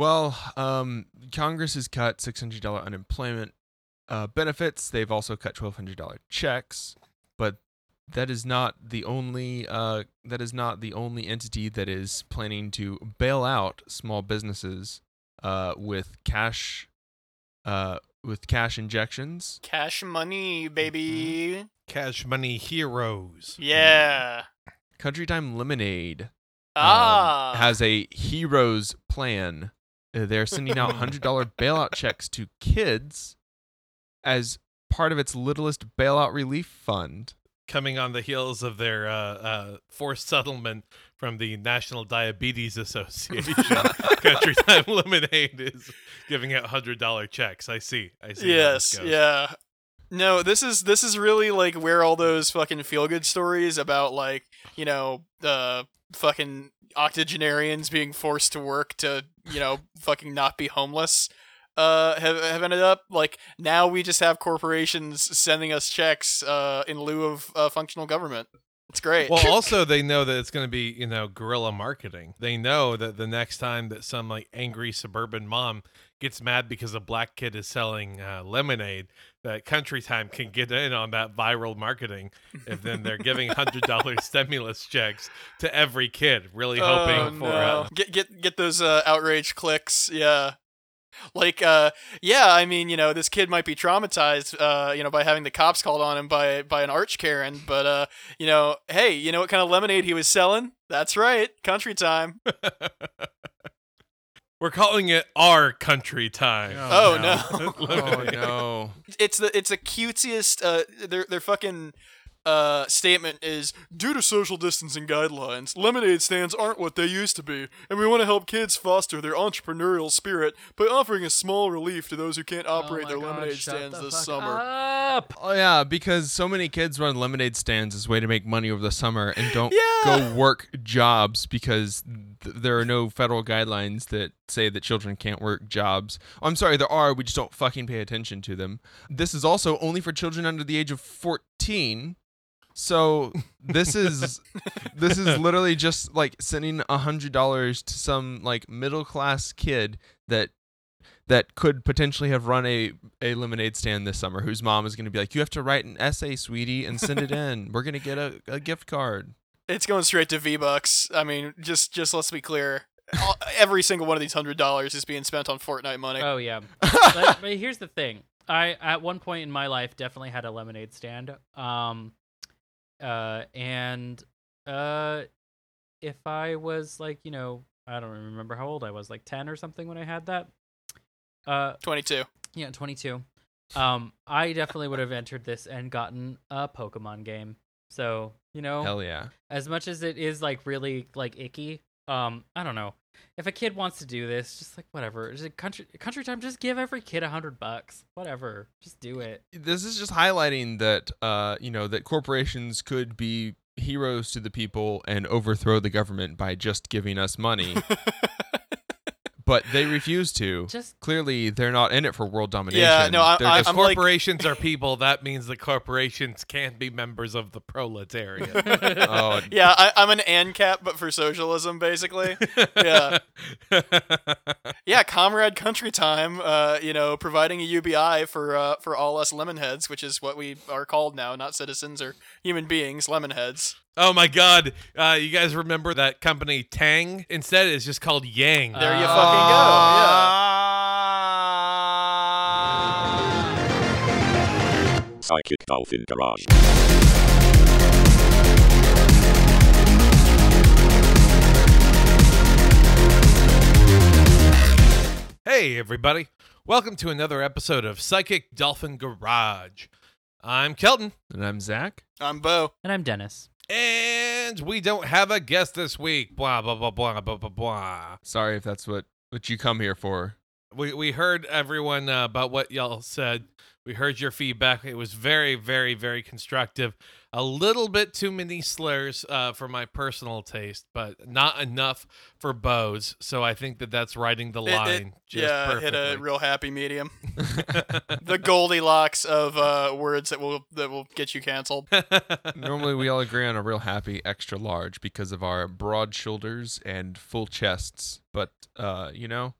Well, um, Congress has cut $600 unemployment uh, benefits. They've also cut $1,200 checks, but that is not the only uh, that is not the only entity that is planning to bail out small businesses uh, with cash uh, with cash injections. Cash money, baby. Cash money heroes. Yeah. Country Time Lemonade um, Ah. has a heroes plan. Uh, They're sending out hundred dollar bailout checks to kids as part of its littlest bailout relief fund. Coming on the heels of their uh, uh, forced settlement from the National Diabetes Association, Country Time Lemonade is giving out hundred dollar checks. I see. I see. yes. Yeah. No, this is this is really like where all those fucking feel good stories about like you know uh fucking octogenarians being forced to work to you know fucking not be homeless uh have have ended up like now we just have corporations sending us checks uh in lieu of uh, functional government. It's great. Well, also they know that it's going to be you know guerrilla marketing. They know that the next time that some like angry suburban mom gets mad because a black kid is selling uh, lemonade, that Country Time can get in on that viral marketing. If then they're giving hundred dollar stimulus checks to every kid, really hoping Oh, for no. uh, get get get those uh, outrage clicks. Yeah. Like uh yeah, I mean, you know, this kid might be traumatized uh, you know, by having the cops called on him by by an arch Karen, but uh, you know, hey, you know what kind of lemonade he was selling? That's right, country time. We're calling it our country time. Oh, Oh Lemonade. no! It's the it's the cutesiest uh their their fucking uh statement is due to social distancing guidelines lemonade stands aren't what they used to be and we want to help kids foster their entrepreneurial spirit by offering a small relief to those who can't operate their lemonade stands this summer Up. Oh yeah, because so many kids run lemonade stands as a way to make money over the summer and don't Yeah. go work jobs because th- there are no federal guidelines that say that children can't work jobs. I'm sorry, there are. We just don't fucking pay attention to them. This is also only for children under the age of 14. So this is this is literally just like sending a hundred dollars to some like middle class kid that that could potentially have run a, a lemonade stand this summer whose mom is going to be like you have to write an essay sweetie and send it in we're going to get a, a gift card It's going straight to V Bucks. I mean, just just let's be clear. All- Every single one of these hundred dollars is being spent on Fortnite money. Oh yeah. but, but here's the thing. I at one point in my life definitely had a lemonade stand. Um uh and uh if I was like, you know, I don't remember how old I was, like 10 or something when I had that. Uh Twenty-two. yeah, 22. Um I definitely would have entered this and gotten a Pokemon game. So, you know, hell yeah as much as it is like really like icky um i don't know. If a kid wants to do this just like whatever. Just country country time just give every kid a hundred bucks. Whatever. Just do it. this is just highlighting that uh you know that corporations could be heroes to the people and overthrow the government by just giving us money but they refuse to just clearly they're not in it for world domination Yeah, no, I, I, just, I'm like- corporations are people. That means the corporations can't be members of the proletariat. oh yeah, I, I'm an ANCAP, but for socialism, basically. Yeah. Yeah, comrade country time. Uh, you know, providing a UBI for uh, for all us lemonheads, which is what we are called now, not citizens or human beings, lemonheads. Oh my God! Uh, you guys remember that company Tang? Instead, it's just called Yang. There you Uh, fucking go. Yeah. Psychic Dolphin Garage. Hey, everybody! Welcome to another episode of Psychic Dolphin Garage. I'm Kelton, and i'm zach I'm Bo. and i'm dennis and we don't have a guest this week. Blah blah blah blah blah blah blah. sorry if that's what what you come here for We we heard everyone uh, about what y'all said. We heard your feedback. It was very, very, very constructive. A little bit too many slurs uh, for my personal taste, but not enough for Bo's. So I think that that's riding the It- it- line just yeah, perfectly. hit a real happy medium. the Goldilocks of uh, words that will that will get you canceled. Normally, we all agree on a real happy extra large because of our broad shoulders and full chests. But uh, you know,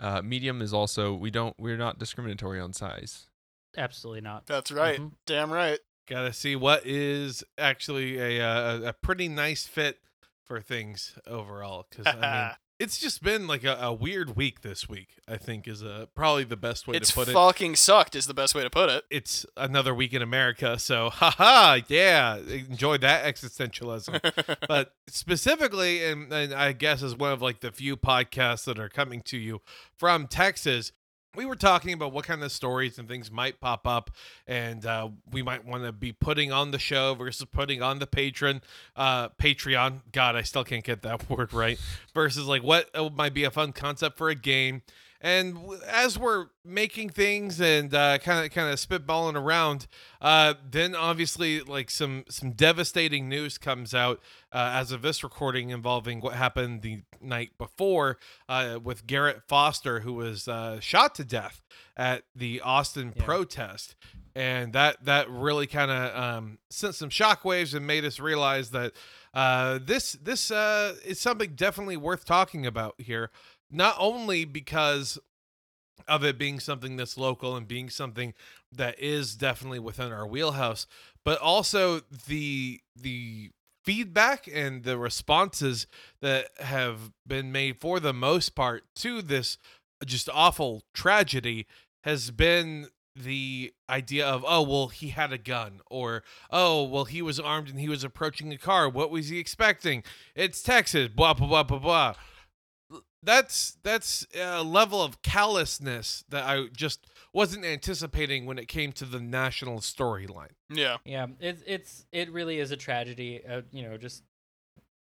Uh, medium is also we don't we're not discriminatory on size. Absolutely not. That's right. Mhm. Damn right. Gotta see what is actually a uh, a pretty nice fit for things overall. Because I mean, it's just been like a, a weird week this week. I think is uh, probably the best way it's to put it. fucking sucked is the best way to put it. It's another week in America, so haha, yeah, enjoy that existentialism. but specifically, and, and I guess as one of like the few podcasts that are coming to you from Texas, we were talking about what kind of stories and things might pop up, and uh, we might want to be putting on the show versus putting on the patron, uh, Patreon. God, I still can't get that word right. Versus like what uh, might be a fun concept for a game. And as we're making things and kind of kind of spitballing around, uh, then obviously like some some devastating news comes out uh, as of this recording involving what happened the night before uh, with Garrett Foster, who was uh, shot to death at the Austin Yeah. protest, and that that really kind of um, sent some shockwaves and made us realize that uh, this this uh, is something definitely worth talking about here. Not only because of it being something that's local and being something that is definitely within our wheelhouse, but also the the feedback and the responses that have been made for the most part to this just awful tragedy has been the idea of oh well he had a gun or oh well he was armed and he was approaching a car. What was he expecting? It's texas blah blah blah blah blah that's that's a level of callousness that i just wasn't anticipating when it came to the national storyline Yeah. Yeah, it's it's it really is a tragedy. Uh, you know, just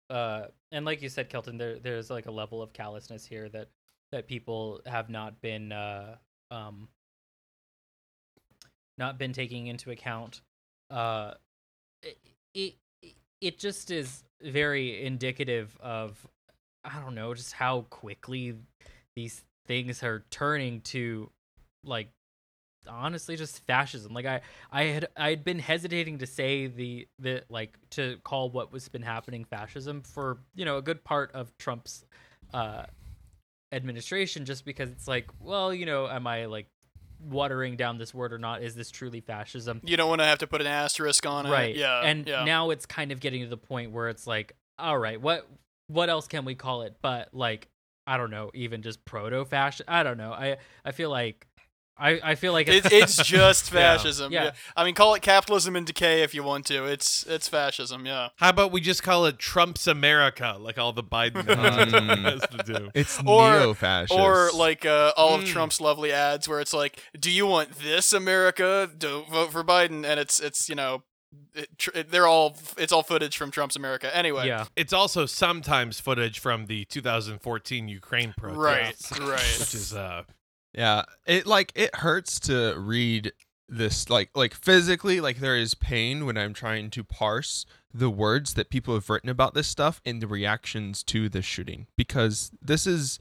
uh, and like you said, Kelton, there there's like a level of callousness here that that people have not been uh um not been taking into account. Uh, it it, it just is very indicative of I don't know just how quickly these things are turning to like honestly just fascism like i i had i had been hesitating to say the the like to call what was been happening fascism for you know a good part of trump's uh administration just because it's like well you know am i like watering down this word or not is this truly fascism You don't want to have to put an asterisk on it. right Yeah. and yeah. now it's kind of getting to the point where it's like all right what what else can we call it but like i don't know even just proto fascist i don't know i i feel like i i feel like it, it's just fascism. Yeah. Yeah. I mean, call it capitalism in decay if you want to. It's it's fascism. Yeah. how about we just call it trump's america like all the biden Mm. has to do It's Or- neo-fascist. Or like uh, all of Mm. Trump's lovely ads where it's like, "Do you want this America? Don't vote for Biden." And it's it's you know, it, tr- it- they're all it's all footage from Trump's America. Anyway. yeah it's also sometimes footage from the 2014 Ukraine Right. protests, Right. which is uh Yeah, it like it hurts to read this like like physically like there is pain when I'm trying to parse the words that people have written about this stuff and the reactions to the shooting because this is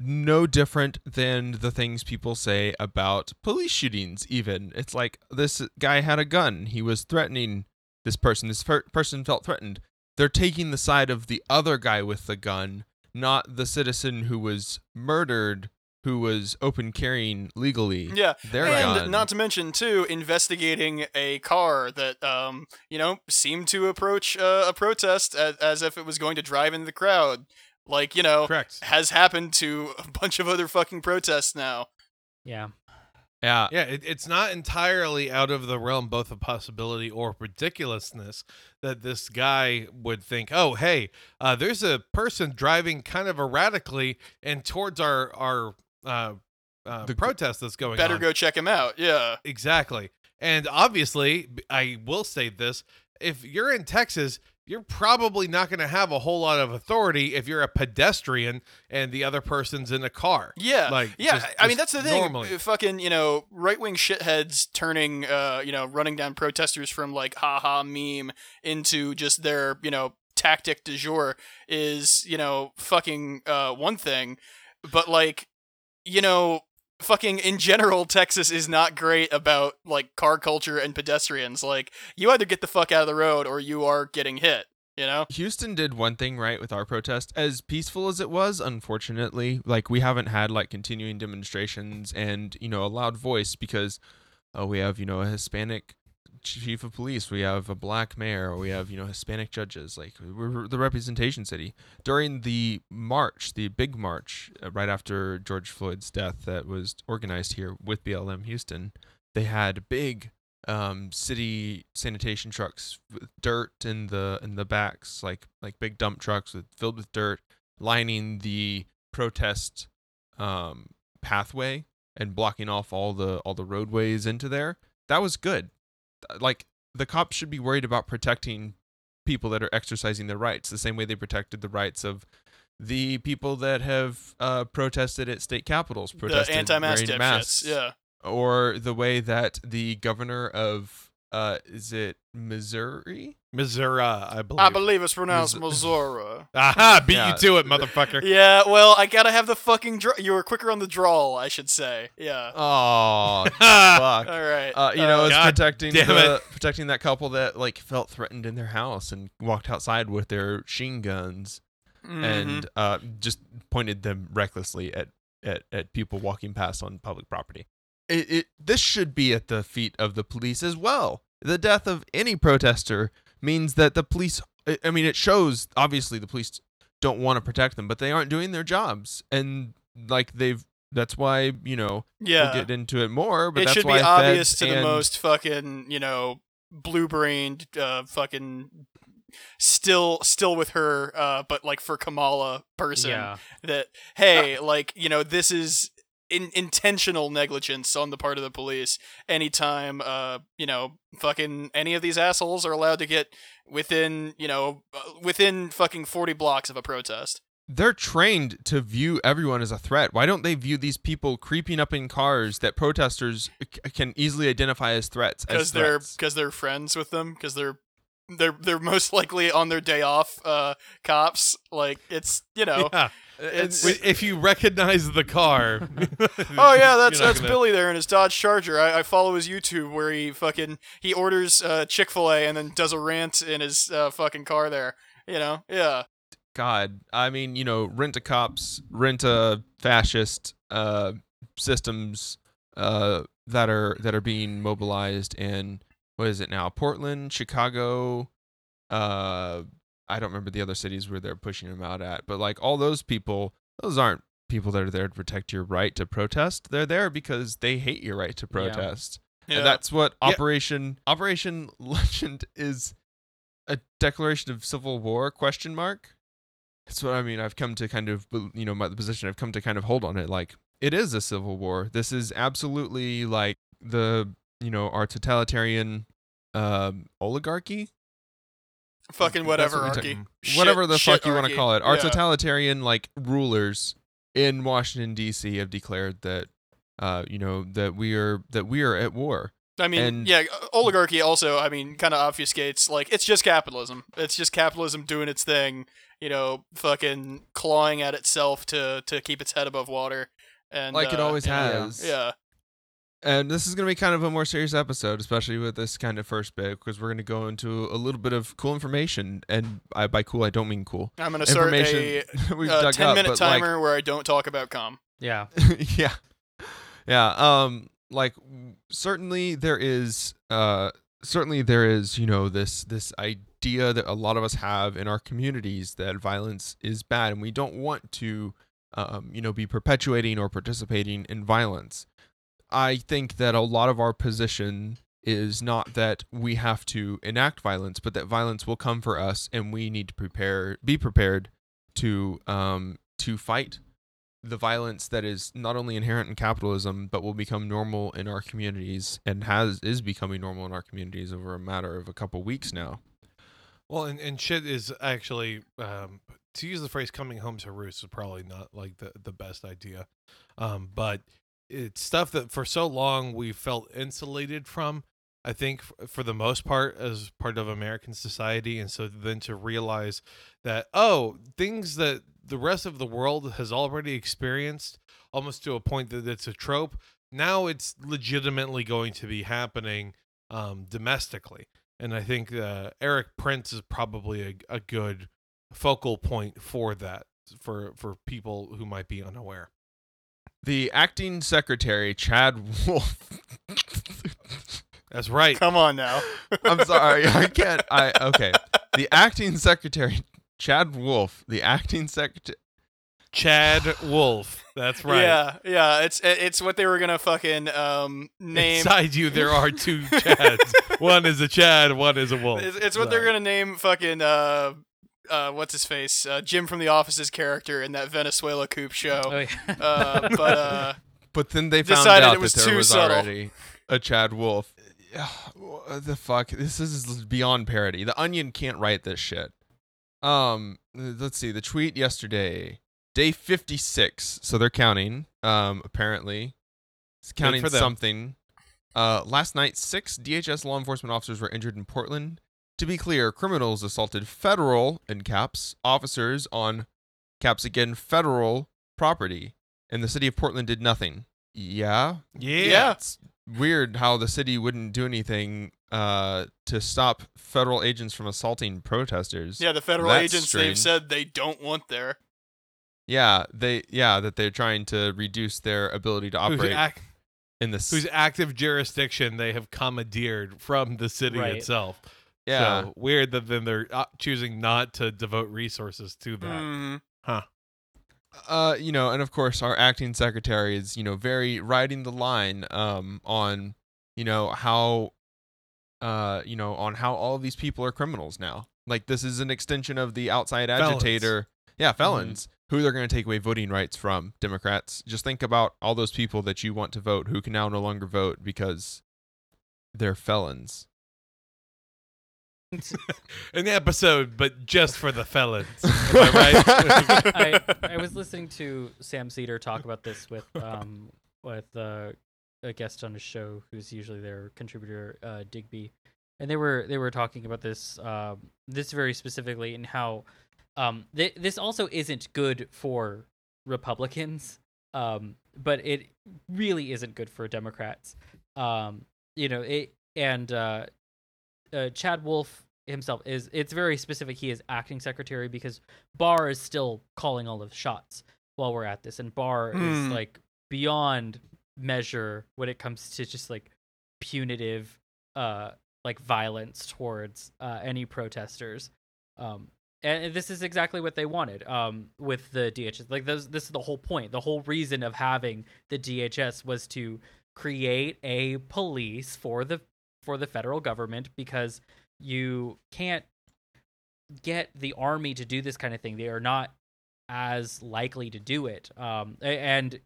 no different than the things people say about police shootings even it's like this guy had a gun he was threatening this person this per- person felt threatened they're taking the side of the other guy with the gun not the citizen who was murdered who was open carrying legally Yeah. their and gun. not to mention too investigating a car that um you know seemed to approach uh, a protest as, as if it was going to drive into the crowd like you know correct. has happened to a bunch of other fucking protests now. Yeah. Yeah. Yeah it, it's not entirely out of the realm both of possibility or ridiculousness that this guy would think oh hey uh, there's a person driving kind of erratically and towards our our uh, uh, The- protest that's going better on. go check him out yeah. Exactly. And obviously, I will state this if you're in Texas, you're probably not going to have a whole lot of authority if you're a pedestrian and the other person's in a car. Yeah, Like, yeah. just- I mean, that's the thing. normally. Fucking, you know, right wing shitheads turning, uh, you know, running down protesters from like haha meme into just their, you know, tactic du jour is, you know, fucking uh, one thing, but like, you know. Fucking in general, Texas is not great about like car culture and pedestrians. Like, you either get the fuck out of the road or you are getting hit. You know? Houston did one thing right with our protest. As peaceful as it was, unfortunately, like we haven't had like continuing demonstrations and, you know, a loud voice because uh, we have, you know, a Hispanic chief of police, we have a black mayor, we have, you know, Hispanic judges. Like we're the representation city. During the march, the big march uh, right after George Floyd's death that was organized here with BLM Houston, they had big um, city sanitation trucks with dirt in the in the backs, like like big dump trucks with filled with dirt, lining the protest um, pathway and blocking off all the all the roadways into there. That was good. Like the cops should be worried about protecting people that are exercising their rights the same way they protected the rights of the people that have uh, protested at state capitals, protested the anti-mask masks Yeah. or the way that the governor of uh is it Missouri? Missouri, I believe. I believe it's pronounced Mis- Missouri. Aha! Beat Yeah. you to it, motherfucker. Yeah, well, I gotta have the fucking draw. You were quicker on the drawl, I should say. Yeah. Oh, fuck. All right. Uh, you know, it's God protecting the, it. protecting that couple that like felt threatened in their house and walked outside with their machine guns Mhm. and uh, just pointed them recklessly at, at, at people walking past on public property. It, it this should be at the feet of the police as well. The death of any protester means that the police. I- I mean, it shows obviously the police don't want to protect them, but they aren't doing their jobs, and like they've. That's why you know yeah. we'll get into it more. But it that's should why be obvious feds to the most fucking, you know, blue-brained, uh, fucking still still with her uh but like for Kamala person Yeah. that hey like you know this is in, intentional negligence on the part of the police anytime uh you know fucking any of these assholes are allowed to get within you know uh, within fucking 40 blocks of a protest they're trained to view everyone as a threat. Why don't they view these people creeping up in cars that protesters c- can easily identify as threats? because they're threats? because they're friends with them because they're they're they're most likely on their day off uh cops like it's you know Yeah. it's If you recognize the car. Oh yeah, that's that's gonna- Billy there in his Dodge Charger. I, I follow his YouTube where he fucking he orders uh, Chick Fil A and then does a rant in his uh, fucking car there. You know, yeah, God, I mean, you know, rent a cops, rent a fascist uh, systems uh, that are that are being mobilized in what is it now? Portland, Chicago. Uh, I don't remember the other cities where they're pushing them out at, but like all those people, those aren't people that are there to protect your right to protest. They're there because they hate your right to protest. yeah. And that's what Yeah. Operation Operation Legend is a declaration of civil war question mark. That's what I mean. I've come to kind of you know my the position I've come to kind of hold on it like it is a civil war. This is absolutely like the you know our totalitarian um oligarchy fucking whatever what archy, took- whatever the fuck you want to to call it. Our yeah. totalitarian like rulers in Washington D.C. have declared that uh you know that we are that we are at war. I mean, and- yeah, oligarchy also. I mean, kind of obfuscates like it's just capitalism. It's just capitalism doing its thing. You know, fucking clawing at itself to to keep its head above water. And Like it uh, always you know, has. Yeah. And this is going to be kind of a more serious episode, especially with this kind of first bit, because we're going to go into a little bit of cool information. And I, by cool, I don't mean cool. I'm gonna start a, Information we've a dug ten up, minute but like- timer where I don't talk about com. Yeah. yeah yeah um like certainly there is uh certainly there is you know this this idea that a lot of us have in our communities that violence is bad and we don't want to um you know be perpetuating or participating in violence i think that a lot of our position is not that we have to enact violence but that violence will come for us and we need to prepare be prepared to um to fight the violence that is not only inherent in capitalism but will become normal in our communities and has is becoming normal in our communities over a matter of a couple weeks now. Well, and, and shit is actually um, to use the phrase "coming home to roost" is probably not like the the best idea, um, but it's stuff that for so long we felt insulated from. I think for the most part, as part of American society, and so then to realize that oh, things that the rest of the world has already experienced, almost to a point that it's a trope. Now it's legitimately going to be happening um, domestically and I think uh, Erik Prince is probably a, a good focal point for that for for people who might be unaware. The acting secretary, Chad Wolf. That's right. Come on now. I'm sorry, I can't. I okay. The acting secretary, Chad Wolf. The acting secretary. Chad Wolf. That's right. Yeah, yeah. It's it's what they were gonna fucking um name. Inside you, there are two Chads. one is a Chad. One is a wolf. It's, it's what they're gonna name fucking uh uh what's his face uh, Jim from The Office's character in that Venezuela coup show. Oh, yeah. Uh, but uh, But then they found Decided out it was that there too was subtle. already a Chad Wolf. What the fuck? This is beyond parody. The Onion can't write this shit. Um, let's see. The tweet yesterday, day 56. So they're counting. Um, apparently, it's counting for something. Uh, last night, six DHS law enforcement officers were injured in Portland. To be clear, criminals assaulted federal, in caps, officers on, caps again, federal property, and the city of Portland did nothing. Yeah, yeah. Yeah. it's weird how the city wouldn't do anything uh, to stop federal agents from assaulting protesters. yeah, the federal That's agents they've said they don't want there. Yeah, they yeah that they're trying to reduce their ability to operate ac- in the s- whose active jurisdiction they have commandeered from the city Right. itself. Yeah. So weird that then they're uh, choosing not to devote resources to that. huh? uh, you know, and of course, our acting secretary is, you know, very riding the line um, on, you know, how, uh, you know, on how all of these people are criminals now. Like this is an extension of the outside Felons. agitator, yeah, felons who they're going to take away voting rights from. Democrats, just think about all those people that you want to vote who can now no longer vote because they're felons. An episode, but just for the felons. Am I right? I, I was listening to Sam Seder talk about this with um with uh, a guest on his show who's usually their contributor uh, Digby, and they were they were talking about this um this very specifically and how um th- this also isn't good for Republicans um but it really isn't good for Democrats um you know it and uh, Chad Wolf himself is it's very specific he is acting secretary because Barr is still calling all of the shots while we're at this, and Barr is Hmm. like beyond measure when it comes to just like punitive, uh, like violence towards uh, any protesters. Um, and this is exactly what they wanted um, with the DHS. Like those, this is the whole point. The whole reason of having the DHS was to create a police for the for the federal government because you can't get the army to do this kind of thing. They are not as likely to do it. Um, and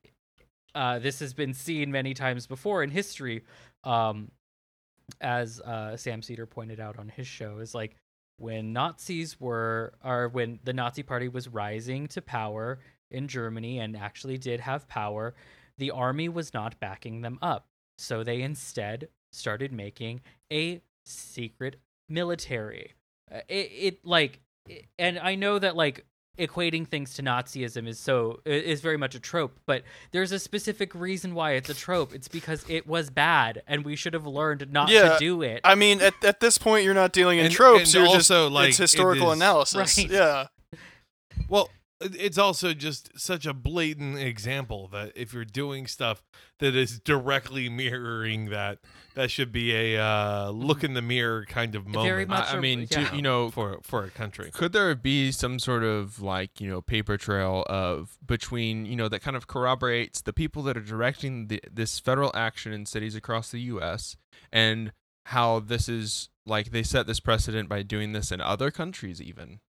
uh, this has been seen many times before in history. Um, as uh, Sam Seder pointed out on his show, is like when Nazis were, or when the Nazi Party was rising to power in Germany and actually did have power, the army was not backing them up. So they instead started making a secret military. Uh, It, it like, i- and I know that like equating things to Nazism is so is very much a trope, but there's a specific reason why it's a trope. It's because it was bad, and we should have learned not Yeah, to do it. I mean, at, at this point, you're not dealing in And- tropes. and you're just also, like, it's historical is- analysis. Right. Yeah. Well, it- it's also just such a blatant example that if you're doing stuff that is directly mirroring that, that should be a uh, look in the mirror kind of moment Very much I, I a- mean, to- yeah. you know, for for a country. Could there be some sort of like you know paper trail of between you know that kind of corroborates the people that are directing the, this federal action in cities across the U.S. and how this is like they set this precedent by doing this in other countries even.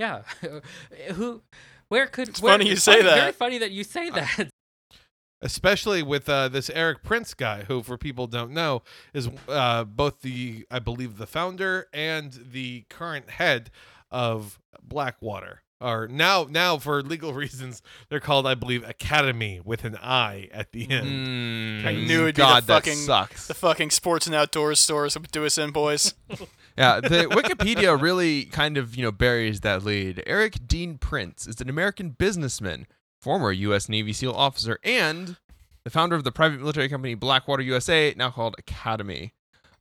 Yeah, who? Where could? It's where- funny you say funny- Very that. funny that you say that. especially with uh, this Erik Prince guy, who, for people don't know, is uh, both the, I believe, the founder and the current head of Blackwater. Or now, now for legal reasons, they're called, I believe, Academi with an I at the end. Mm, I knew it'd be the God, that fucking- sucks. The fucking sports and outdoors stores would do us in, boys. Yeah, the Wikipedia really kind of, you know, buries that lead. Erik Dean Prince is an American businessman, former U.S. Navy SEAL officer, and the founder of the private military company Blackwater USA, now called Academi.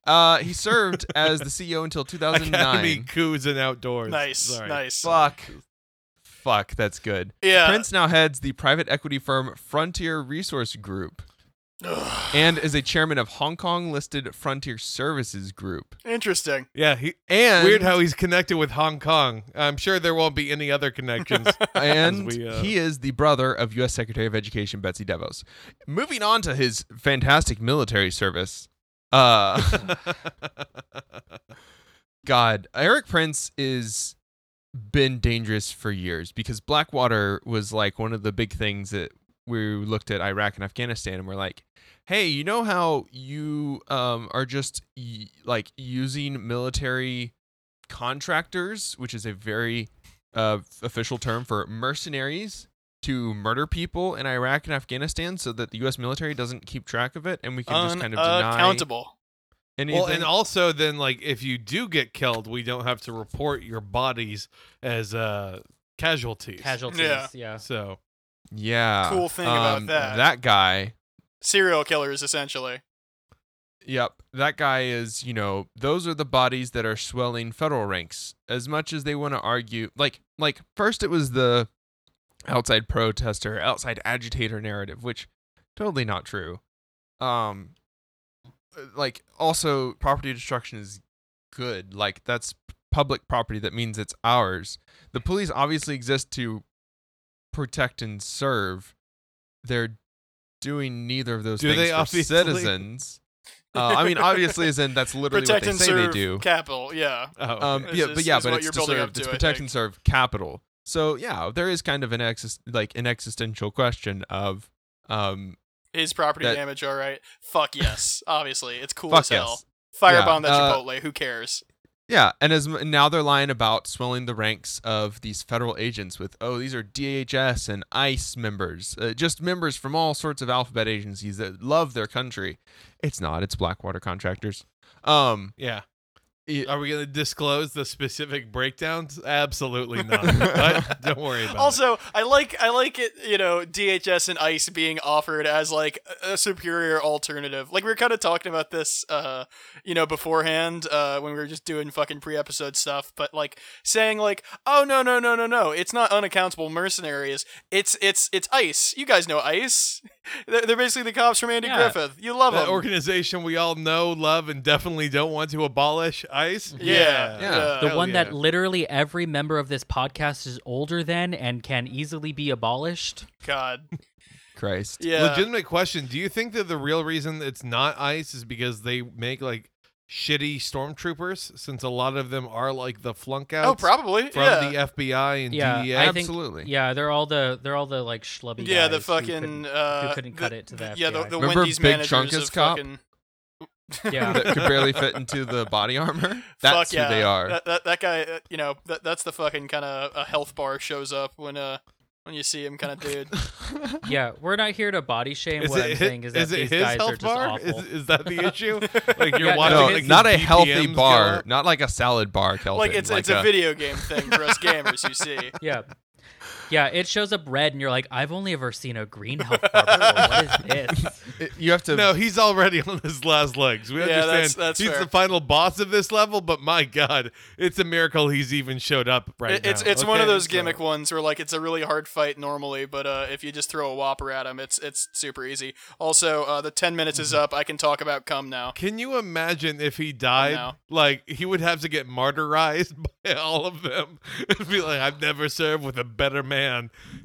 Uh, he served as the CEO until 2009. Academy coups and outdoors. Nice, Sorry. nice. Fuck. Fuck, that's good. Yeah. Prince now heads the private equity firm Frontier Resource Group Ugh. and is a chairman of Hong Kong listed Frontier Services Group. Interesting. Yeah, he, And weird how he's connected with Hong Kong. I'm sure there won't be any other connections. and we, uh, he is the brother of U.S. Secretary of Education Betsy DeVos. Moving on to his fantastic military service. Uh, God, Erik Prince is been dangerous for years because Blackwater was like one of the big things that we looked at Iraq and Afghanistan and we're like, hey, you know how you um, are just y- like using military contractors, which is a very uh, official term for mercenaries to murder people in Iraq and Afghanistan so that the U.S. military doesn't keep track of it and we can just kind of deny Unaccountable. anything. well, and also then like if you do get killed, we don't have to report your bodies as uh casualties. Casualties. Yeah. Yeah. So yeah. Cool thing about um, that. That guy Serial killers, essentially. Yep, that guy is, you know, those are the bodies that are swelling federal ranks. As much as they want to argue, like like first it was the outside protester, outside agitator narrative, which totally not true. Um like also property destruction is good. Like that's public property that means it's ours. The police obviously exist to protect and serve. They're doing neither of those Do things they for obviously? citizens. Uh, I mean, obviously, as in that's literally Protect what they say they do. capital. Yeah. oh, Um, Is- yeah, is- but yeah, but it's to serve, up it's protect and serve capital. So yeah, there is kind of an exis- like an existential question of um, Is property That- damage all right? Fuck yes. Obviously, it's cool as hell. yes, Firebomb Yeah, that uh, Chipotle. Who cares? Yeah, and as now they're lying about swelling the ranks of these federal agents with oh these are DHS and ICE members, uh, just members from all sorts of alphabet agencies that love their country. It's not. It's Blackwater contractors. Um, yeah. It- Are we going to disclose the specific breakdowns? Absolutely not. but don't worry about it. Also, I like I like it. You know, DHS and ICE being offered as like a superior alternative. Like we were kind of talking about this, uh, you know, beforehand uh, when we were just doing fucking pre-episode stuff. But like saying like, oh no no no no no, it's not unaccountable mercenaries. It's it's it's ICE. You guys know ICE. They're, they're basically the cops from Andy Yeah. Griffith. You love that them. organization we all know, love, and definitely don't want to abolish ICE. Yeah, yeah. The Hell one yeah. that literally every member of this podcast is older than and can easily be abolished. God. Christ. Yeah. Legitimate question. Do you think that the real reason it's not ICE is because they make like shitty stormtroopers since a lot of them are like the flunk outs Oh, probably. from yeah. the FBI and Yeah, DEA? I think- Absolutely. Yeah, they're all the they're all the like schlubby yeah, the guys who fucking couldn't- uh, who couldn't cut the- it to that. yeah, the, FBI. the Remember Wendy's Big managers Chunkus of cop? fucking Yeah. that could barely fit into the body armor. That's Fuck yeah. who they are. That, that, that guy, uh, you know, that, that's the fucking kind of a health bar shows up when uh when you see him, kind of dude. yeah, we're not here to body shame. Is what it, I'm hi- saying is that is it these his guys are health just bar? awful. Is, is that the issue? Like you're Yeah, watching no, like, not a his healthy BPMs bar, not like a salad bar, Kelvin. like it's it's a, video game thing for us gamers. You see, yeah. Yeah, it shows up red, and you're like, I've only ever seen a green health bar before. What is this? It- you have to. No, he's already on his last legs. We Yeah, understand that's- that's he's fair. the final boss of this level, but my god, it's a miracle he's even showed up right It- it's now. it's one of okay? those So- gimmick ones where like it's a really hard fight normally, but uh, if you just throw a whopper at him, it's it's super easy. Also, uh, the ten minutes is up. I can talk about cum now. Can you imagine if he died? now. Like he would have to get martyrized by all of them and be like, "I've never served with a better man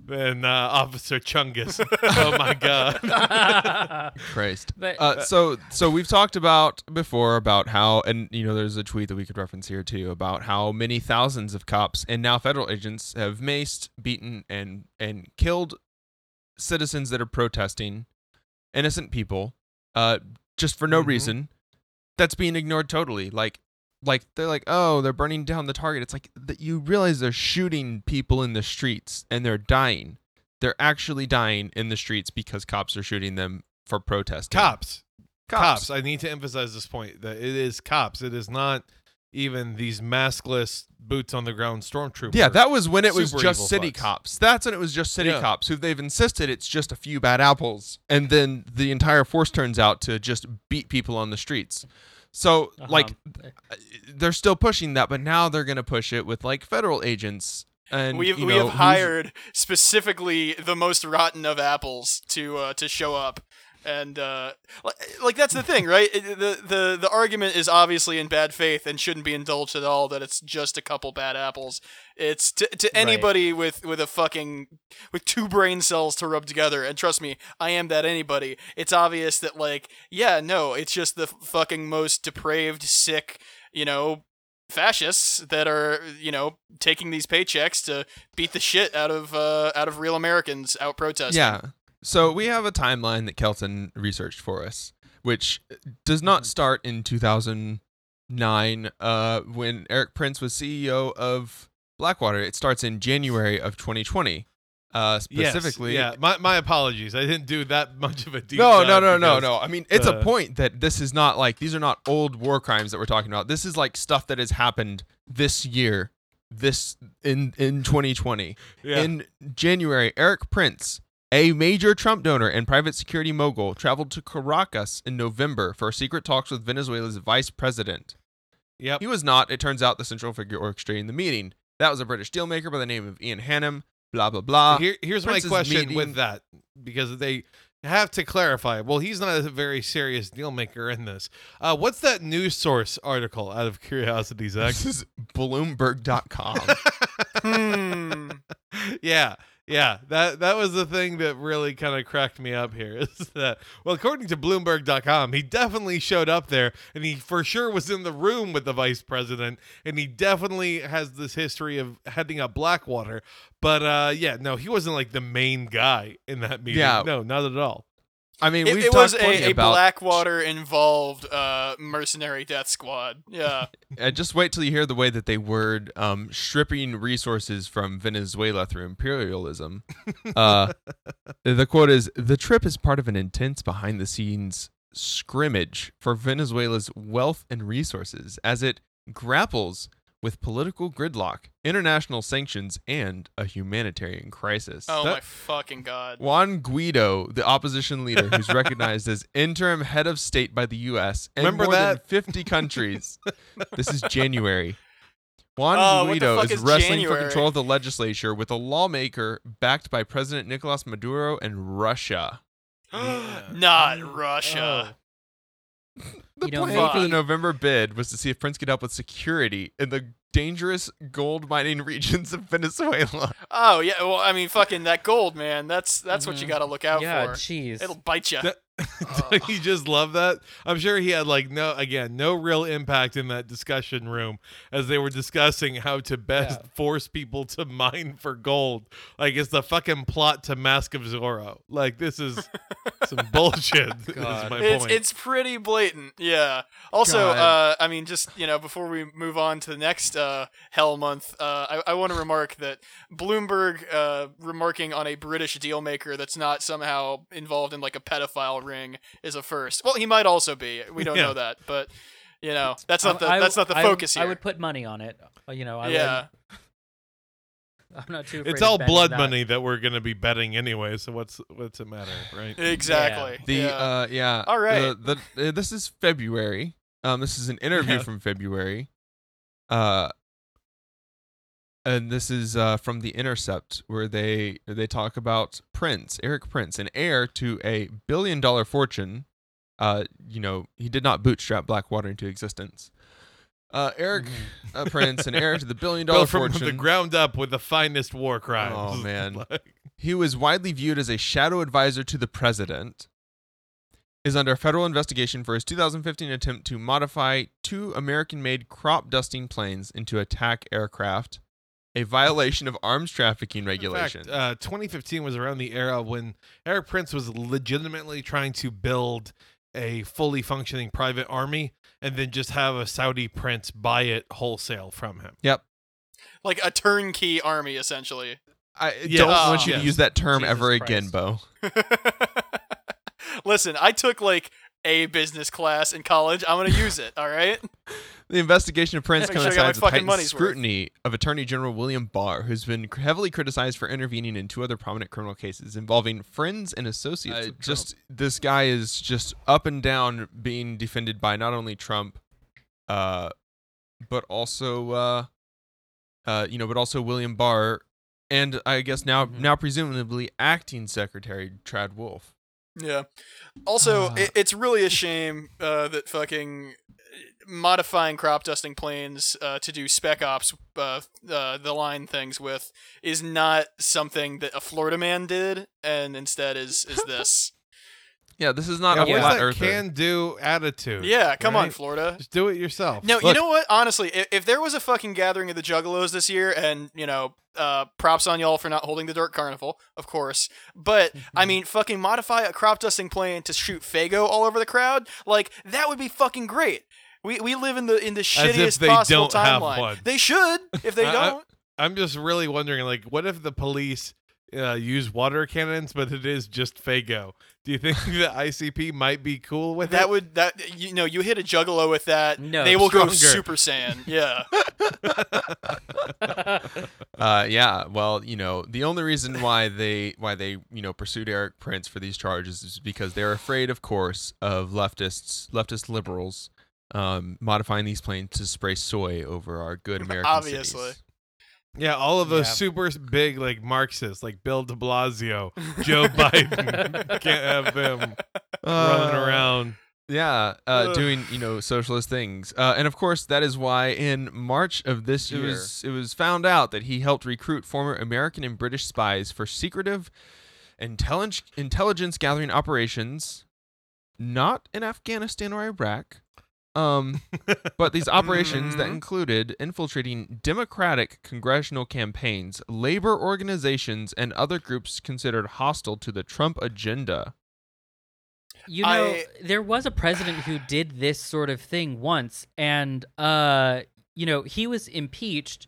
than uh, Officer Chungus." oh my god! Christ. But- uh, so so we've talked about before about how and you know there's a tweet that we could reference here too about how many thousands of cops and now federal agents have maced, beaten and and killed citizens that are protesting, innocent people, uh, just for no Mhm. reason. That's being ignored totally. Like like they're like, oh, they're burning down the target. It's like that you realize they're shooting people in the streets and they're dying. They're actually dying in the streets because cops are shooting them for protest Cops. Cops. cops. I need to emphasize this point that it is cops. It is not even these maskless boots on the ground stormtroopers. Yeah, that was when it was just city fucks. cops. That's when it was just city Yeah. cops who they've insisted it's just a few bad apples, and then the entire force turns out to just beat people on the streets. So Uh-huh. like they're still pushing that, but now they're gonna push it with like federal agents. And we you we have hired specifically the most rotten of apples to uh, to show up, and uh, like that's the thing, right? The the the argument is obviously in bad faith and shouldn't be indulged at all. That it's just a couple bad apples. It's to to Right. anybody with with a fucking with two brain cells to rub together. And trust me, I am that anybody. It's obvious that like yeah, no, it's just the fucking most depraved, sick, you know, fascists that are you know taking these paychecks to beat the shit out of uh, out of real Americans out protesting. Yeah. So we have a timeline that Kelton researched for us, which does not start in 2009 uh, when Erik Prince was CEO of Blackwater. It starts in January of 2020. Uh, Yes, specifically, yeah. My my apologies. I didn't do that much of a deep no, dive no, no, no, no. I mean, it's a uh, point that this is not like these are not old war crimes that we're talking about. This is like stuff that has happened this year, this in in 2020. Yeah. In January, Erik Prince, a major Trump donor and private security mogul, traveled to Caracas in November for secret talks with Venezuela's vice president. Yep. He was not, it turns out, the central figure orchestrating the meeting. That was a British dealmaker by the name of Ian Hannam. Blah blah blah. Here, here's Prince's my question meeting- with that because they have to clarify. Well, he's not a very serious dealmaker in this. Uh, what's that news source article? Out of curiosity, Zach. This is Bloomberg.com. Hmm. yeah, yeah. That that was the thing that really kind of cracked me up here. Is that well, according to Bloomberg.com, he definitely showed up there, and he for sure was in the room with the vice president, and he definitely has this history of heading up Blackwater. But uh, yeah, no, he wasn't like the main guy in that meeting. Yeah. no, not at all. I mean, It, we've it was a, a about. Blackwater involved uh, mercenary death squad. Yeah. and just wait till you hear the way that they word um, stripping resources from Venezuela through imperialism. Uh, the quote is The trip is part of an intense behind the scenes scrimmage for Venezuela's wealth and resources as it grapples with political gridlock, international sanctions, and a humanitarian crisis. Oh That- my fucking god. Juan Guaido, the opposition leader who's recognized as interim head of state by the U.S. and Remember more that? than 50 countries. this is January. Juan Oh, what the Guaido is, is wrestling January? for control of the legislature with a lawmaker backed by President Nicolas Maduro and Russia. Yeah. Not oh, Russia. Oh. The You know, plan for the November bid was to see if Prince could help with security in the dangerous gold mining regions of Venezuela. Oh yeah. Well, I mean, fucking that gold, man. That's that's what you Mhm. got to look out yeah, for. jeez. It'll bite you. That- Don't you just love that? I'm sure he had like no again no real impact in that discussion room as they were discussing how to best Yeah. force people to mine for gold. Like it's the fucking plot to Mask of Zorro. Like this is some bullshit. is my It's point. it's pretty blatant. Yeah. Also, uh, I mean, just you know, before we move on to the next uh, hell month, uh, I, I want to remark that Bloomberg uh, remarking on a British dealmaker that's not somehow involved in like a pedophile ring is a first. Well, he might also be. We don't Yeah. know that, but you know, that's not the I- that's not the I- focus I here. would put money on it. Uh, You know, I yeah. would, I'm not too. It's all blood that. money that we're gonna be betting anyway. So what's what's it matter, right? Exactly. The yeah. uh yeah. All right. The, the uh, this is February. Um this is an interview Yeah. from February. Uh and this is uh, from the Intercept, where they they talk about Prince, Erik Prince, an heir to a billion dollar fortune. Uh, you know, he did not bootstrap Blackwater into existence. Uh, Erik Mhm. uh, Prince, an heir to the billion dollar from fortune. the ground up with the finest war crimes. Oh, man. Like- He was widely viewed as a shadow advisor to the president. Is under federal investigation for his 2015 attempt to modify two American-made crop dusting planes into attack aircraft, a violation of arms trafficking regulation. In fact, uh, 2015 was around the era when Erik Prince was legitimately trying to build a fully functioning private army and then just have a Saudi prince buy it wholesale from him. Yep. Like a turnkey army, essentially. I Yes. don't want you Yes. to use that term Jesus ever again, Bo. Listen, I took like a business class in college. I'm gonna use it. All right. The investigation of Prince Make sure I got my with fucking heightened money's worth. scrutiny of Attorney General William Barr, who's been heavily criticized for intervening in two other prominent criminal cases involving friends and associates. Uh, of just this guy is just up and down being defended by not only Trump uh, but also uh, uh, you know, but also William Barr, and I guess now Mhm. now presumably acting secretary Trad Wolf. Yeah. Also, Uh. it, it's really a shame uh, that fucking modifying crop dusting planes uh, to do spec ops, uh, uh, the line things with, is not something that a Florida man did, and instead is is this. Yeah, this is not Yeah, a where's flat that earther. can-do attitude? yeah, come on. Florida. Just do it yourself. No, you know what? Honestly, if, if there was a fucking gathering of the Juggalos this year, and you know, uh, props on y'all for not holding the Dirt Carnival, of course. But I mean, fucking modify a crop dusting plane to shoot Faygo all over the crowd, like that would be fucking great. We we live in the in the if shittiest they possible don't have timeline. one. They should if they I- I- don't. I'm just really wondering, like, what if the police uh, use water cannons, but it is just Faygo? Do you think the ICP might be cool with that it? would that you know you hit a Juggalo with that, No, they will go. Super Saiyan. Yeah. Uh, yeah. Well, you know, the only reason why they why they you know pursued Erik Prince for these charges is because they're afraid, of course, of leftists, leftist liberals, um, modifying these planes to spray soy over our good American Obviously. cities. Yeah, all of those Yeah. super big like Marxists, like Bill De Blasio, Joe Biden, can't have them running Uh, around. Yeah, uh, doing you know socialist things, uh, and of course that is why in March of this It year was- it was found out that he helped recruit former American and British spies for secretive intelligence intelligence gathering operations, not in Afghanistan or Iraq, um, but these operations that Mhm. included infiltrating Democratic congressional campaigns, labor organizations, and other groups considered hostile to the Trump agenda. You know, I- there was a president who did this sort of thing once, and uh, you know, he was impeached,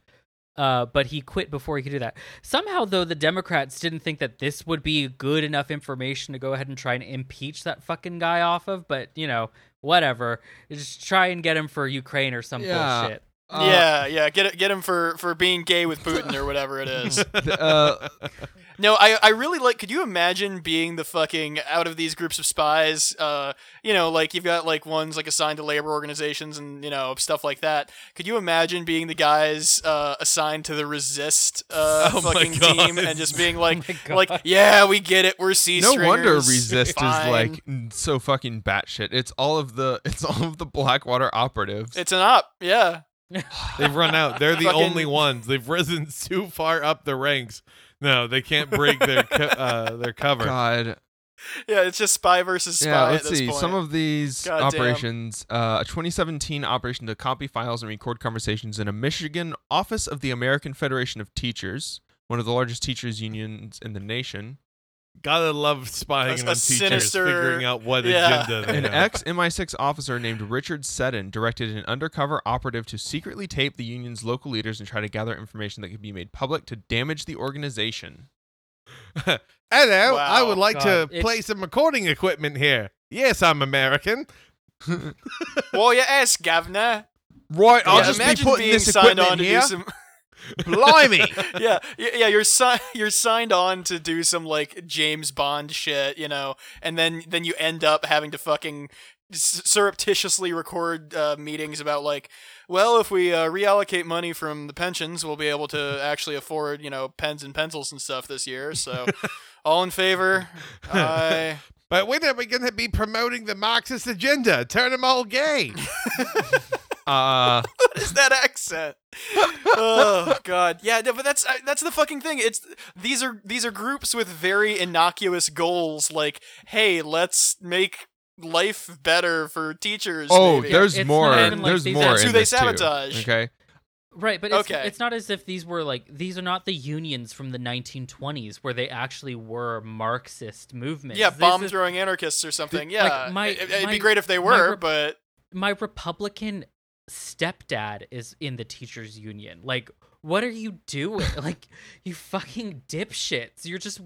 uh, but he quit before he could do that. Somehow, though, the Democrats didn't think that this would be good enough information to go ahead and try and impeach that fucking guy off of. But you know, whatever, just try and get him for Ukraine or some Yeah. bullshit. Uh, yeah, yeah, get get him for for being gay with Putin or whatever it is. uh, No, I I really like. Could you imagine being the fucking out of these groups of spies? Uh, you know, like you've got like ones like assigned to labor organizations and you know stuff like that. Could you imagine being the guys uh, assigned to the resist uh, Oh fucking team and just being like, Oh like, yeah, we get it. We're C no wonder stringers. resist is like so fucking batshit. It's all of the it's all of the Blackwater operatives. It's an op. Yeah. They've run out. They're the Fucking- only ones. They've risen too far up the ranks. No, they can't break their co- uh, their cover. God. Yeah, it's just spy versus spy. Yeah, at let's this see. Point. Some of these God damn. operations, uh, a 2017 operation to copy files and record conversations in a Michigan office of the American Federation of Teachers, one of the largest teachers unions in the nation. Gotta love spying A- on a teachers, sinister- figuring out what yeah. agenda they An ex MI6 officer named Richard Seddon directed an undercover operative to secretly tape the union's local leaders and try to gather information that could be made public to damage the organization. Hello, I would like God, to play some recording equipment here. Yes, I'm American. well, you ask, governor. Right, I'll Yeah, just be imagine putting being this equipment on to here. do some. Blimey! yeah, yeah, you're si- you're signed on to do some like James Bond shit, you know, and then then you end up having to fucking surreptitiously record uh, meetings about like, well, if we uh, reallocate money from the pensions, we'll be able to actually afford you know pens and pencils and stuff this year. So, all in favor? Aye. But when are we going to be promoting the Marxist agenda? Turn them all gay. uh, what is that accent? oh god, yeah, no, but that's uh, that's the fucking thing. It's these are these are groups with very innocuous goals, like, hey, let's make life better for teachers. oh, maybe. there's It's more. not even like there's these- more. That's who they this too, sabotage. Okay. Right, but it's, Okay. it's not as if these were like these are not the unions from the 1920s where they actually were Marxist movements. yeah, bomb throwing anarchists or something. Like, Yeah, my- it, would my- be great if they my were, rep- but my Republican stepdad is in the teachers union. Like, what are you doing? like, you fucking dipshits. You're just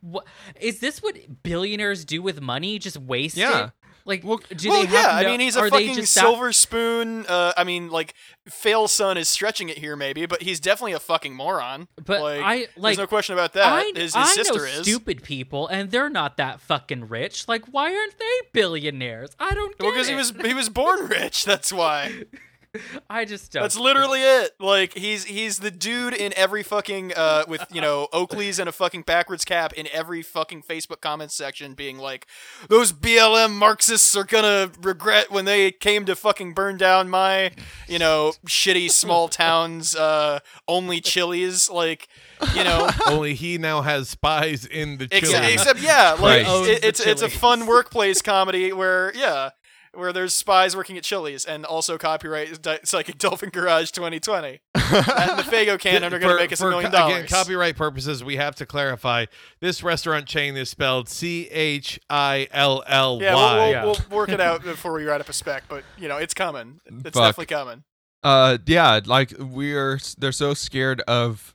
what is this what billionaires do with money? Just waste Yeah. it? Like, Well- do well, they have yeah, I no- mean, he's a fucking silver spoon. Uh, I mean, like, fail son is stretching it here, maybe, but he's definitely a fucking moron. But like, I like There's no question about that. I, his his I sister know is. stupid people, and they're not that fucking rich. Like, why aren't they billionaires? I don't Well, because he was he was born rich. That's why. I just don't. That's literally it. Like he's he's the dude in every fucking uh with you know Oakley's and a fucking backwards cap in every fucking Facebook comments section, being like, those BLM Marxists are gonna regret when they came to fucking burn down my you know shitty small towns uh only Chili's like you know. Only he now has spies in the Ex- chili. except yeah, like Christ. Owns it, it's it's a fun workplace comedy where yeah, where there's spies working at Chili's and also copyright Di- Psychic Dolphin Garage 2020. and the Faygo Cannon are going to make us a million co- Again, copyright purposes, we have to clarify this restaurant chain is spelled C H I L L yeah, we'll, we'll, Yeah. we'll work it out before we write up a spec, but you know it's coming. It's Fuck. definitely coming. Uh, yeah, like we're they're so scared of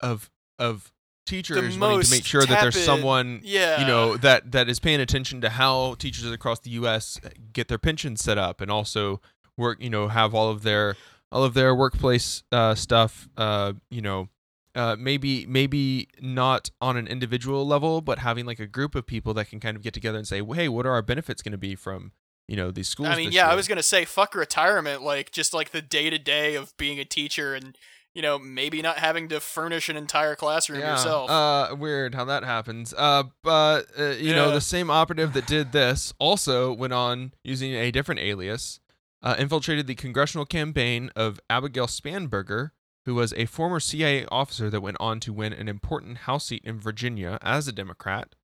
of of teachers wanting to make sure that there's someone Yeah, you know that that is paying attention to how teachers across the U.S. get their pensions set up, and also work, you know, have all of their all of their workplace uh, stuff, uh, you know, uh, maybe maybe not on an individual level, but having like a group of people that can kind of get together and say, well, hey, what are our benefits going to be from you know these schools? I mean, yeah, I was gonna say fuck retirement, like just like the day to day of being a teacher and you know maybe not having to furnish an entire classroom yourself. Uh, weird how that happens. Uh, but uh, you know, the same operative that did this also went on using a different alias, uh, infiltrated the congressional campaign of Abigail Spanberger, who was a former CIA officer that went on to win an important House seat in Virginia as a Democrat.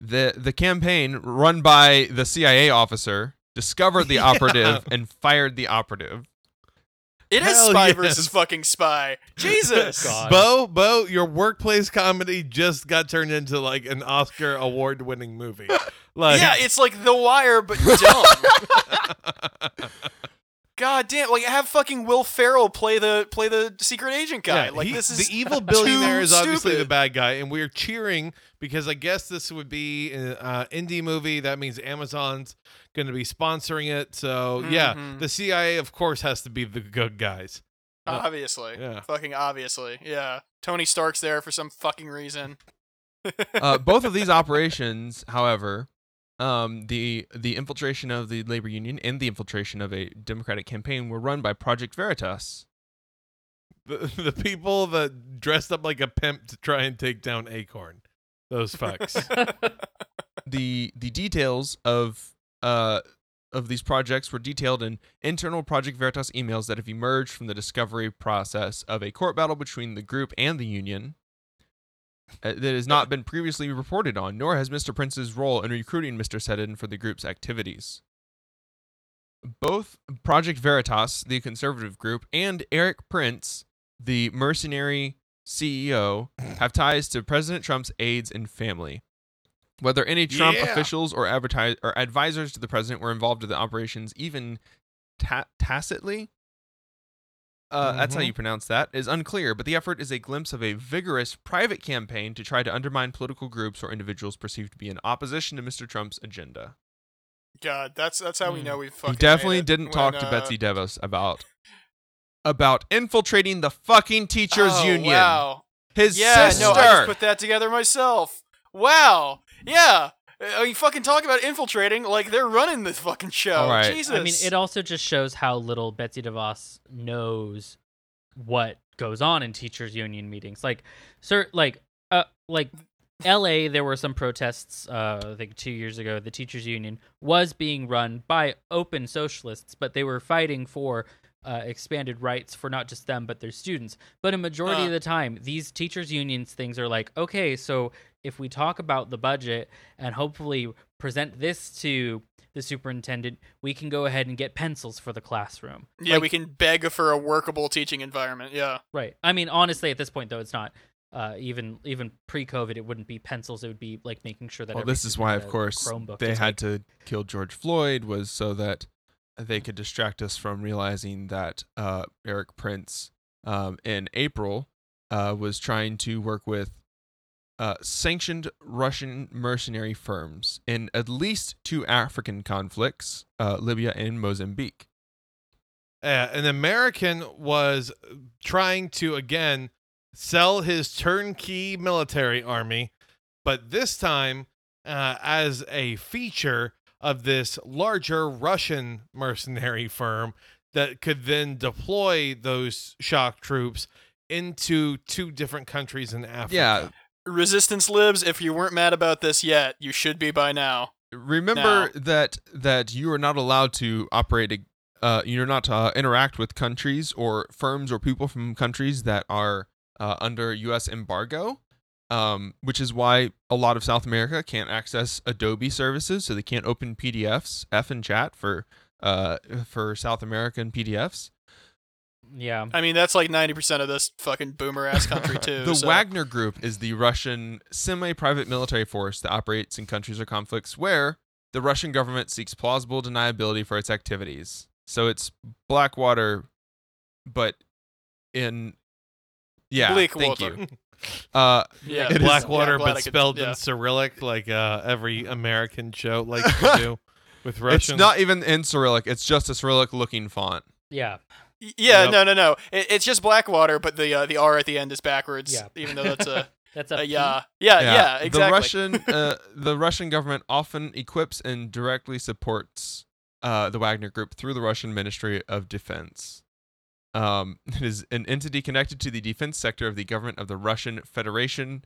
The the campaign run by the CIA officer discovered the Yeah. operative and fired the operative. It is Hell spy yes. versus fucking spy. Jesus. God. Bo, Bo, your workplace comedy just got turned into like an Oscar award winning movie. Like, yeah, it's like The Wire, but dumb. God damn! Like have fucking Will Ferrell play the play the secret agent guy. Yeah, like he- this is the evil billionaire is obviously the bad guy, and we're cheering because I guess this would be an uh, indie movie. That means Amazon's going to be sponsoring it. So yeah, Mhm. the CIA of course has to be the good guys. Uh, obviously. yeah. Fucking obviously. Yeah. Tony Stark's there for some fucking reason. uh, both of these operations, however, um, the the infiltration of the labor union and the infiltration of a Democratic campaign were run by Project Veritas. The, the people that dressed up like a pimp to try and take down Acorn, those fucks. the The details of uh of these projects were detailed in internal Project Veritas emails that have emerged from the discovery process of a court battle between the group and the union. uh, that has not been previously reported on, nor has Mr. Prince's role in recruiting Mr. Seddon for the group's activities. Both Project Veritas, the conservative group, and Erik Prince, the mercenary CEO, have ties to President Trump's aides and family. Whether any Trump Yeah. officials or, advertise- or advisors to the president were involved in the operations, even ta- tacitly, uh, that's how Mhm. you pronounce that, is unclear, but the effort is a glimpse of a vigorous private campaign to try to undermine political groups or individuals perceived to be in opposition to Mr. Trump's agenda. God, that's that's how we Hmm. know we fucking He definitely made it didn't when, talk to uh, Betsy DeVos about about infiltrating the fucking teachers oh, union. Wow. His Yeah, sister. no, I just put that together myself. Wow. Yeah. Uh, you fucking talk about infiltrating like they're running this fucking show. Right. Jesus. I mean, it also just shows how little Betsy DeVos knows what goes on in teachers' union meetings. Like, sir, like, uh, like, L.A. There were some protests. Uh, I think two years ago, the teachers' union was being run by open socialists, but they were fighting for uh, expanded rights for not just them but their students. But a majority Uh. of the time, these teachers' unions things are like, okay, so if we talk about the budget and hopefully present this to the superintendent, we can go ahead and get pencils for the classroom. yeah, Like, we can beg for a workable teaching environment. Yeah. Right. I mean, honestly, at this point, though, it's not. Uh, even even pre-COVID, it wouldn't be pencils. It would be like making sure that. Well, this is why, of course, Chromebook they had take. to kill George Floyd was so that they could distract us from realizing that uh, Erik Prince um, in April uh, was trying to work with uh, sanctioned Russian mercenary firms in at least two African conflicts, uh, Libya and Mozambique. Uh, an American was trying to again sell his turnkey military army, but this time uh, as a feature of this larger Russian mercenary firm that could then deploy those shock troops into two different countries in Africa. Yeah, Resistance libs, if you weren't mad about this yet, you should be by now. remember that that you are not allowed to operate a uh, you're not to uh, interact with countries or firms or people from countries that are uh, under U.S. embargo, um, which is why a lot of South America can't access Adobe services, so they can't open PDFs, F and chat for uh, for South American PDFs. Yeah. I mean, that's like 90% of this fucking boomer ass country, too. the so- Wagner Group is the Russian semi-private military force that operates in countries or conflicts where the Russian government seeks plausible deniability for its activities. So it's Blackwater, but in yeah, Bleak thank water. you. Uh, Yeah. Blackwater, Yeah, glad I but could- spelled yeah. in Cyrillic, like uh, every American show likes to do with Russian. it's not even in Cyrillic. It's just a Cyrillic-looking font. Yeah. Yeah, Yep. no, no, no. It, it's just Blackwater, but the uh, the R at the end is backwards. Yeah. Even though that's a, That's a a P. yeah. yeah, yeah, exactly. The Russian, uh, the Russian government often equips and directly supports uh, the Wagner Group through the Russian Ministry of Defense. Um, it is an entity connected to the defense sector of the government of the Russian Federation.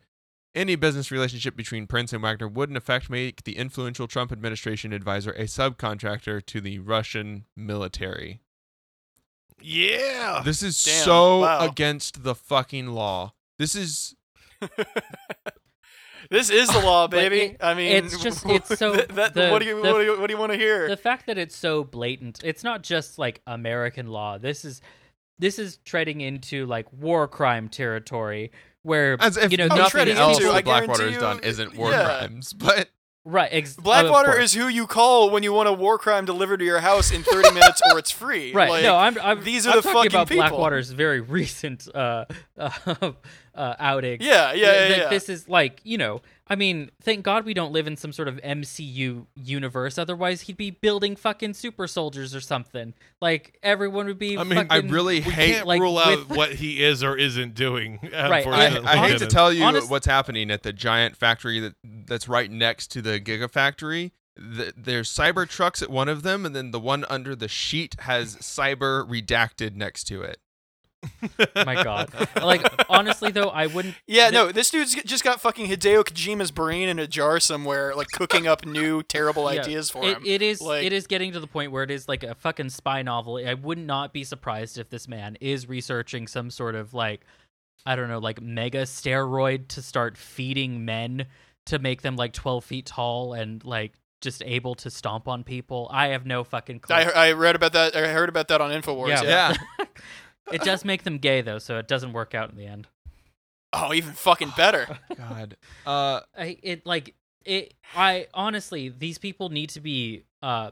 Any business relationship between Prince and Wagner would, in effect, make the influential Trump administration advisor a subcontractor to the Russian military. Yeah. This is Damn, so wow. against the fucking law. This is this is the law, baby. it- I mean, it's just- it's so- that, that- the- what do you the- what do you what do you want to hear? the fact that it's so blatant it's not just like american law this is this is treading into like war crime territory where as if you know I'm nothing treading these else into, that Blackwater has done isn't war yeah. crimes, but right ex- Blackwater is who you call when you want a war crime delivered to your house in 30 minutes or it's free. right Like, no i'm, I'm these are I'm the talking fucking about people. blackwater's very recent uh uh, outing yeah, yeah, Th- yeah. yeah. This is like, you know, I mean, thank God we don't live in some sort of MCU universe. Otherwise, he'd be building fucking super soldiers or something. Like everyone would be. I mean, I really hate. can't like, rule out with- what he is or isn't doing. Right, I, unfortunately. I hate to tell you honest- what's happening at the giant factory that that's right next to the Gigafactory. The, there's cyber trucks at one of them, and then the one under the sheet has cyber redacted next to it. My God. Like honestly, though, I wouldn't. Yeah, th- no, this dude's just got fucking Hideo Kojima's brain in a jar somewhere, like cooking up new terrible Yeah, ideas for it, him. it is. Like- it is getting to the point where it is like a fucking spy novel. I would not be surprised if this man is researching some sort of like, I don't know, like mega steroid to start feeding men to make them like twelve feet tall and like just able to stomp on people. I have no fucking clue. I, I read about that. I heard about that on Infowars. Yeah. Yeah. Yeah. it does make them gay though, so it doesn't work out in the end. Oh, even fucking better. God. Uh, I it like it I honestly these people need to be uh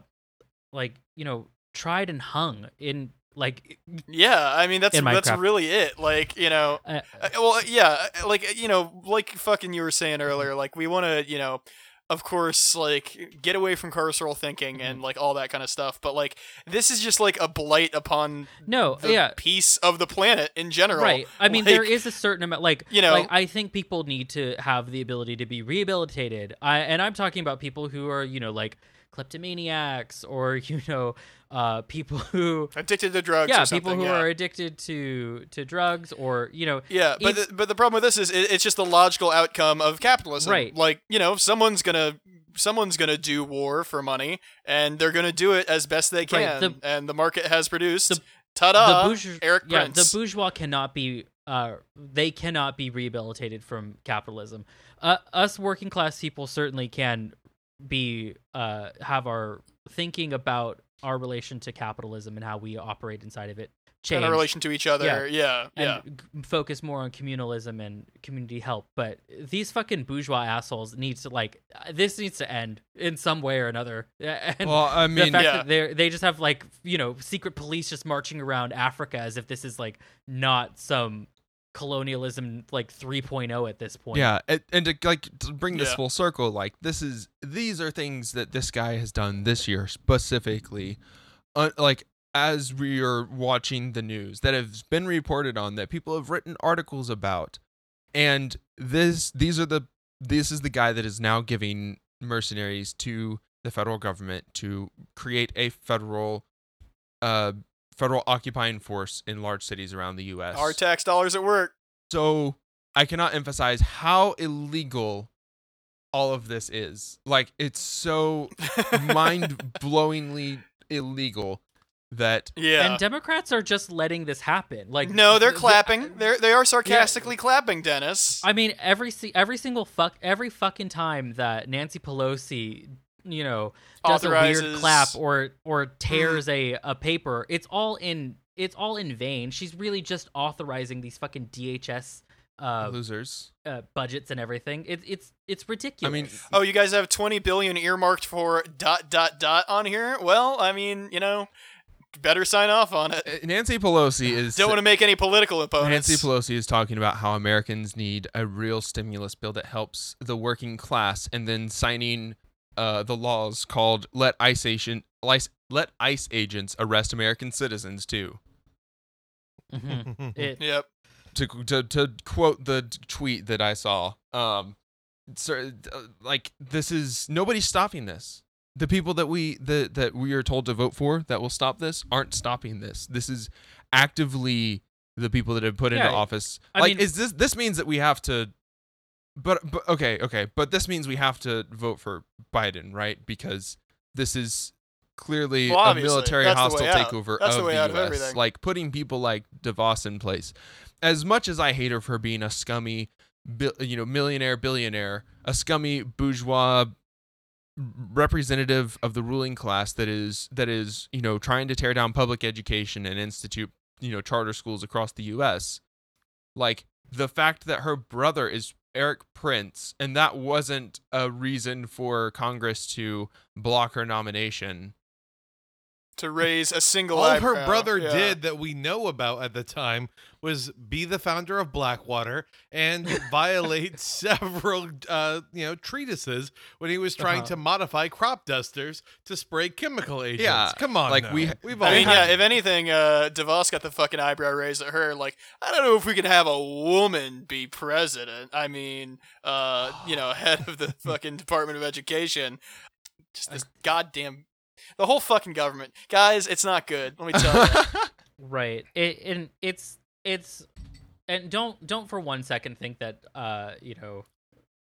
like, you know, tried and hung in like Yeah, I mean that's that's really it. Like you know, uh, uh, well, yeah, uh, like you know, like fucking you were saying earlier. Like we want to, you know. Of course, like get away from carceral thinking Mm-hmm. and like all that kind of stuff. But like this is just like a blight upon no, the yeah. piece of the planet in general. Right. I mean, Like, there is a certain amount, like you know- like I think people need to have the ability to be rehabilitated. I and I'm talking about people who are, you know, like kleptomaniacs or you know, uh, people who addicted to drugs. yeah, people who yeah. are addicted to to drugs or you know, Yeah, but the, but the problem with this is it, it's just the logical outcome of capitalism. Right. Like you know, someone's gonna someone's gonna do war for money, and they're gonna do it as best they can. Right, the- and the market has produced. the- ta-da! the bourgeois, Erik yeah, Prince. the bourgeois cannot be uh they cannot be rehabilitated from capitalism. Uh, us working class people certainly can be uh have our thinking about our relation to capitalism and how we operate inside of it change kind of relation to each other. Yeah. Yeah, and yeah. g- focus more on communalism and community help. But these fucking bourgeois assholes needs to like uh, this needs to end in some way or another. And well, I mean, the mean, fact Yeah. that they they just have like you know secret police just marching around Africa as if this is like not some colonialism like 3.0 at this point. Yeah, and, and to like to bring this Yeah. full circle, like this is these are things that this guy has done this year specifically, uh, like as we are watching the news that has been reported on that people have written articles about, and this these are the this is the guy that is now giving mercenaries to the federal government to create a federal, uh, federal occupying force in large cities around the U.S. Our tax dollars at work. So I cannot emphasize how illegal all of this is. Like it's so mind-blowingly illegal that yeah. And Democrats are just letting this happen. Like no, they're th- clapping. They're they are sarcastically clapping, Dennis. I mean, every every single fuck every fucking time that Nancy Pelosi, you know, does a weird clap or or tears a a paper, it's all in it's all in vain. She's really just authorizing these fucking DHS uh, losers. uh budgets and everything. It's it's it's ridiculous. I mean, oh, you guys have 20 billion earmarked for dot dot dot on here? Well, I mean, you know, better sign off on it. uh, Nancy Pelosi is Don't want to make any political opponents. Nancy Pelosi is talking about how Americans need a real stimulus bill that helps the working class, and then signing uh, the laws called "Let ICE agent lice- Let ICE agents arrest American citizens too." Mhm. it Yep. to to to quote the tweet that I saw, um, sir, uh, like this is nobody's stopping this. The people that we that that we are told to vote for that will stop this aren't stopping this. This is actively the people that have put into office. I like, mean- is this this means that we have to? But but okay okay, but this means we have to vote for Biden, right? Because this is clearly Well, a military hostile takeover of the way the of U.S. everything. like putting people like DeVos in place. As much as I hate her for being a scummy, you know, millionaire billionaire, a scummy bourgeois representative of the ruling class that is that is you know trying to tear down public education and institute you know charter schools across the U.S. Like the fact that her brother is Erik Prince, and that wasn't a reason for Congress to block her nomination. To raise a single All her brother Yeah. did that we know about at the time was be the founder of Blackwater and violate several, uh, you know, treatises when he was trying Uh-huh. to modify crop dusters to spray chemical agents. Yeah, come on, like, now. we- we've all I mean, had yeah, if anything, uh, DeVos got the fucking eyebrow raised at her. Like, I don't know if we can have a woman be president. I mean, uh, you know, head of the fucking Department of Education. Just this goddamn. The whole fucking government. Guys, it's not good. Let me tell you. Right. It and it's it's and don't don't for one second think that uh you know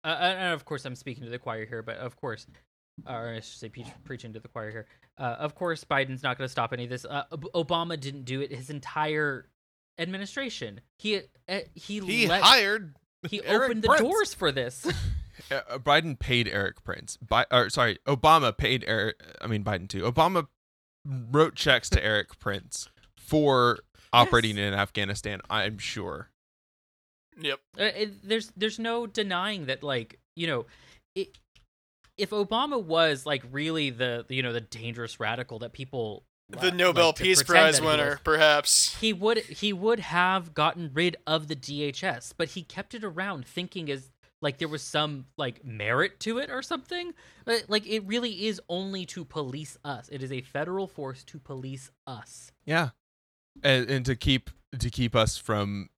uh, and of course I'm speaking to the choir here, but of course, or I should say pre- preaching to the choir here. Uh, of course, Biden's not going to stop any of this. Uh, Obama didn't do it. His entire administration. He uh, he he let, hired he Erik opened the Prince. doors for this. Uh, Biden paid Erik Prince. Bi- or sorry, Obama paid Erik. I mean Biden too. Obama wrote checks to Erik Prince for operating in Afghanistan. I'm sure. yep. Uh, it, there's there's no denying that like you know it, if obama was like really the you know the dangerous radical that people The li- Nobel like Peace Prize that he winner, was, perhaps. he would he would have gotten rid of the dhs but he kept it around thinking as like there was some like merit to it or something But, like it really is only to police us it is a federal force to police us Yeah, and, and to keep to keep us from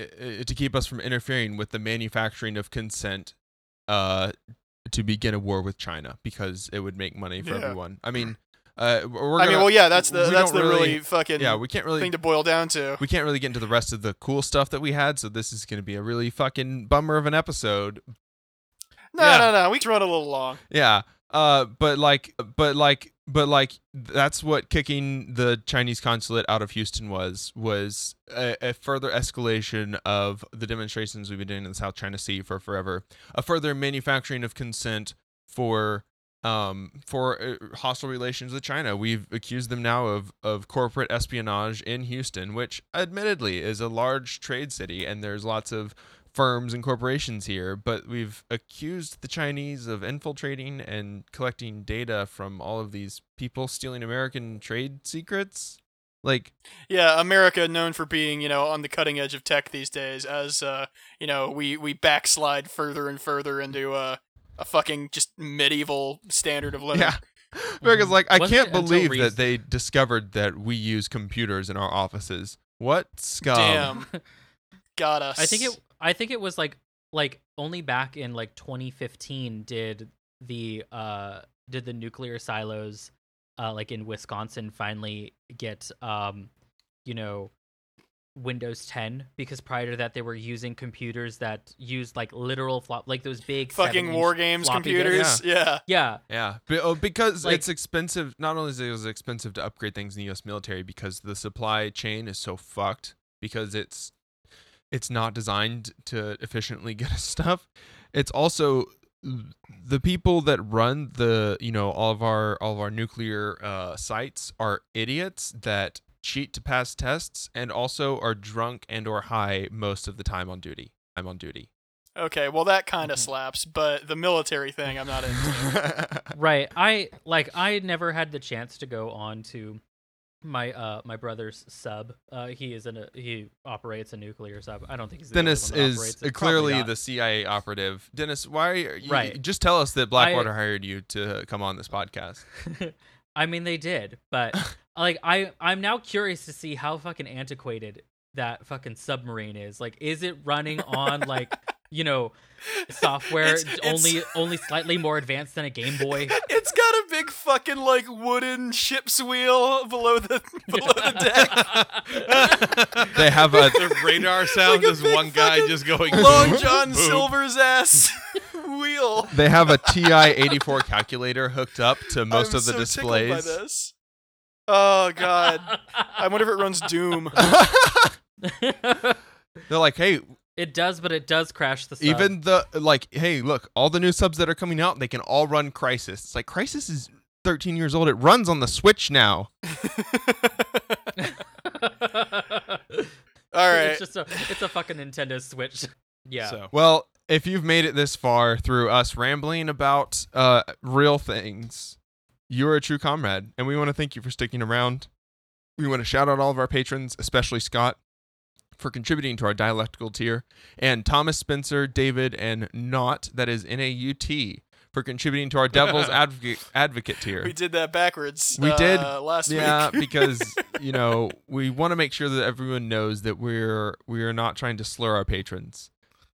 uh, uh, to keep us from interfering with the manufacturing of consent uh to begin a war with China because it would make money for Yeah. everyone. I mean, uh we're I mean, well, yeah, that's the that's the really, fucking yeah we can't really thing to boil down to. we can't really get into the rest of the cool stuff that we had, so this is going to be a really fucking bummer of an episode. No, Yeah. no, no. We can run a little long. Yeah. Uh but like but like but like that's what kicking the Chinese consulate out of Houston was was a, a further escalation of the demonstrations we've been doing in the South China Sea for forever. A further manufacturing of consent for um for uh, hostile relations with China. We've accused them now of of corporate espionage in Houston, which admittedly is a large trade city and there's lots of firms and corporations here, but we've accused the Chinese of infiltrating and collecting data from all of these people stealing American trade secrets. Like, Yeah, America known for being, you know, on the cutting edge of tech these days as uh, you know, we we backslide further and further into uh, a fucking just medieval standard of living. yeah. America's Mhm. like, I Wasn't can't it until believe rec- that they discovered that we use computers in our offices. What scum? Damn. Got us. I think it. I think it was like like only back in like 2015 did the uh did the nuclear silos uh like in Wisconsin finally get um you know Windows 10 because prior to that they were using computers that used like literal flop like those big fucking 7-inch war games computers. Yeah. Yeah, Yeah, Be- oh, because Like- it's expensive. Not only is it expensive to upgrade things in the U.S. military, because the supply chain is so fucked. Because it's it's not designed to efficiently get us stuff. It's also the people that run the you know all of our all of our nuclear uh, sites are idiots that cheat to pass tests and also are drunk and or high most of the time on duty. I'm on duty. Okay, well that kind of Mhm. slaps, but the military thing I'm not into. right. I like I never had the chance to go on to my uh my brother's sub. Uh he is in a he operates a nuclear sub. I don't think he's Dennis one that is it. Clearly the CIA operative. Dennis, why are you, Right. Just tell us that Blackwater hired you to come on this podcast. I mean, they did, but like, I I'm now curious to see how fucking antiquated that fucking submarine is. Like, is it running on like you know software It's- it's- only only slightly more advanced than a Game Boy? it's got a big fucking like wooden ship's wheel below the below the deck. They have a the radar sound Like is one guy just going Long John boom. Silver's ass wheel. they have a TI 84 calculator hooked up to most I'm of the so tickled by displays. This. Oh god. I wonder if it runs Doom. They're like, hey, it does, but it does crash the sub. even the like, hey, look, all the new subs that are coming out, they can all run Crysis. It's like Crysis is 13 years old. It runs on the Switch now. All right. It's just a it's a fucking Nintendo Switch. Yeah. So Well, if you've made it this far through us rambling about uh, real things, you're a true comrade, and we want to thank you for sticking around. We want to shout out all of our patrons, especially Scott, for contributing to our dialectical tier, and Thomas Spencer, David, and Not, that is N A U T, for contributing to our Devil's Advocate, Advocate tier. We did that backwards. We uh, did, last yeah, week. because you know we want to make sure that everyone knows that we're we are not trying to slur our patrons.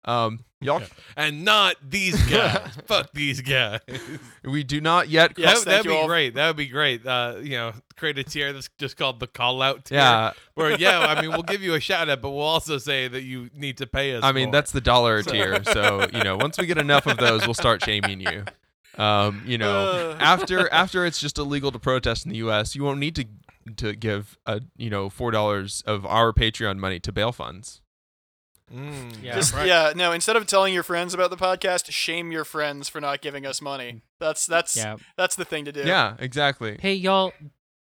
Um, y'all, and not these guys. Fuck these guys. we do not yet. Yes, that, would be all. great. That would be great. Uh, you know, create a tier that's just called the call out tier. Yeah, Where yeah, I mean, we'll give you a shout out, but we'll also say that you need to pay us. I mean more. that's the dollar tier. So you know, once we get enough of those, we'll start shaming you. Um, you know, Uh. after after it's just illegal to protest in the U.S., you won't need to to give a you know four dollars of our Patreon money to bail funds. Mm, Yeah. Just right. yeah, no. Instead of telling your friends about the podcast, shame your friends for not giving us money. That's that's yeah. that's the thing to do. Yeah, exactly. Hey y'all,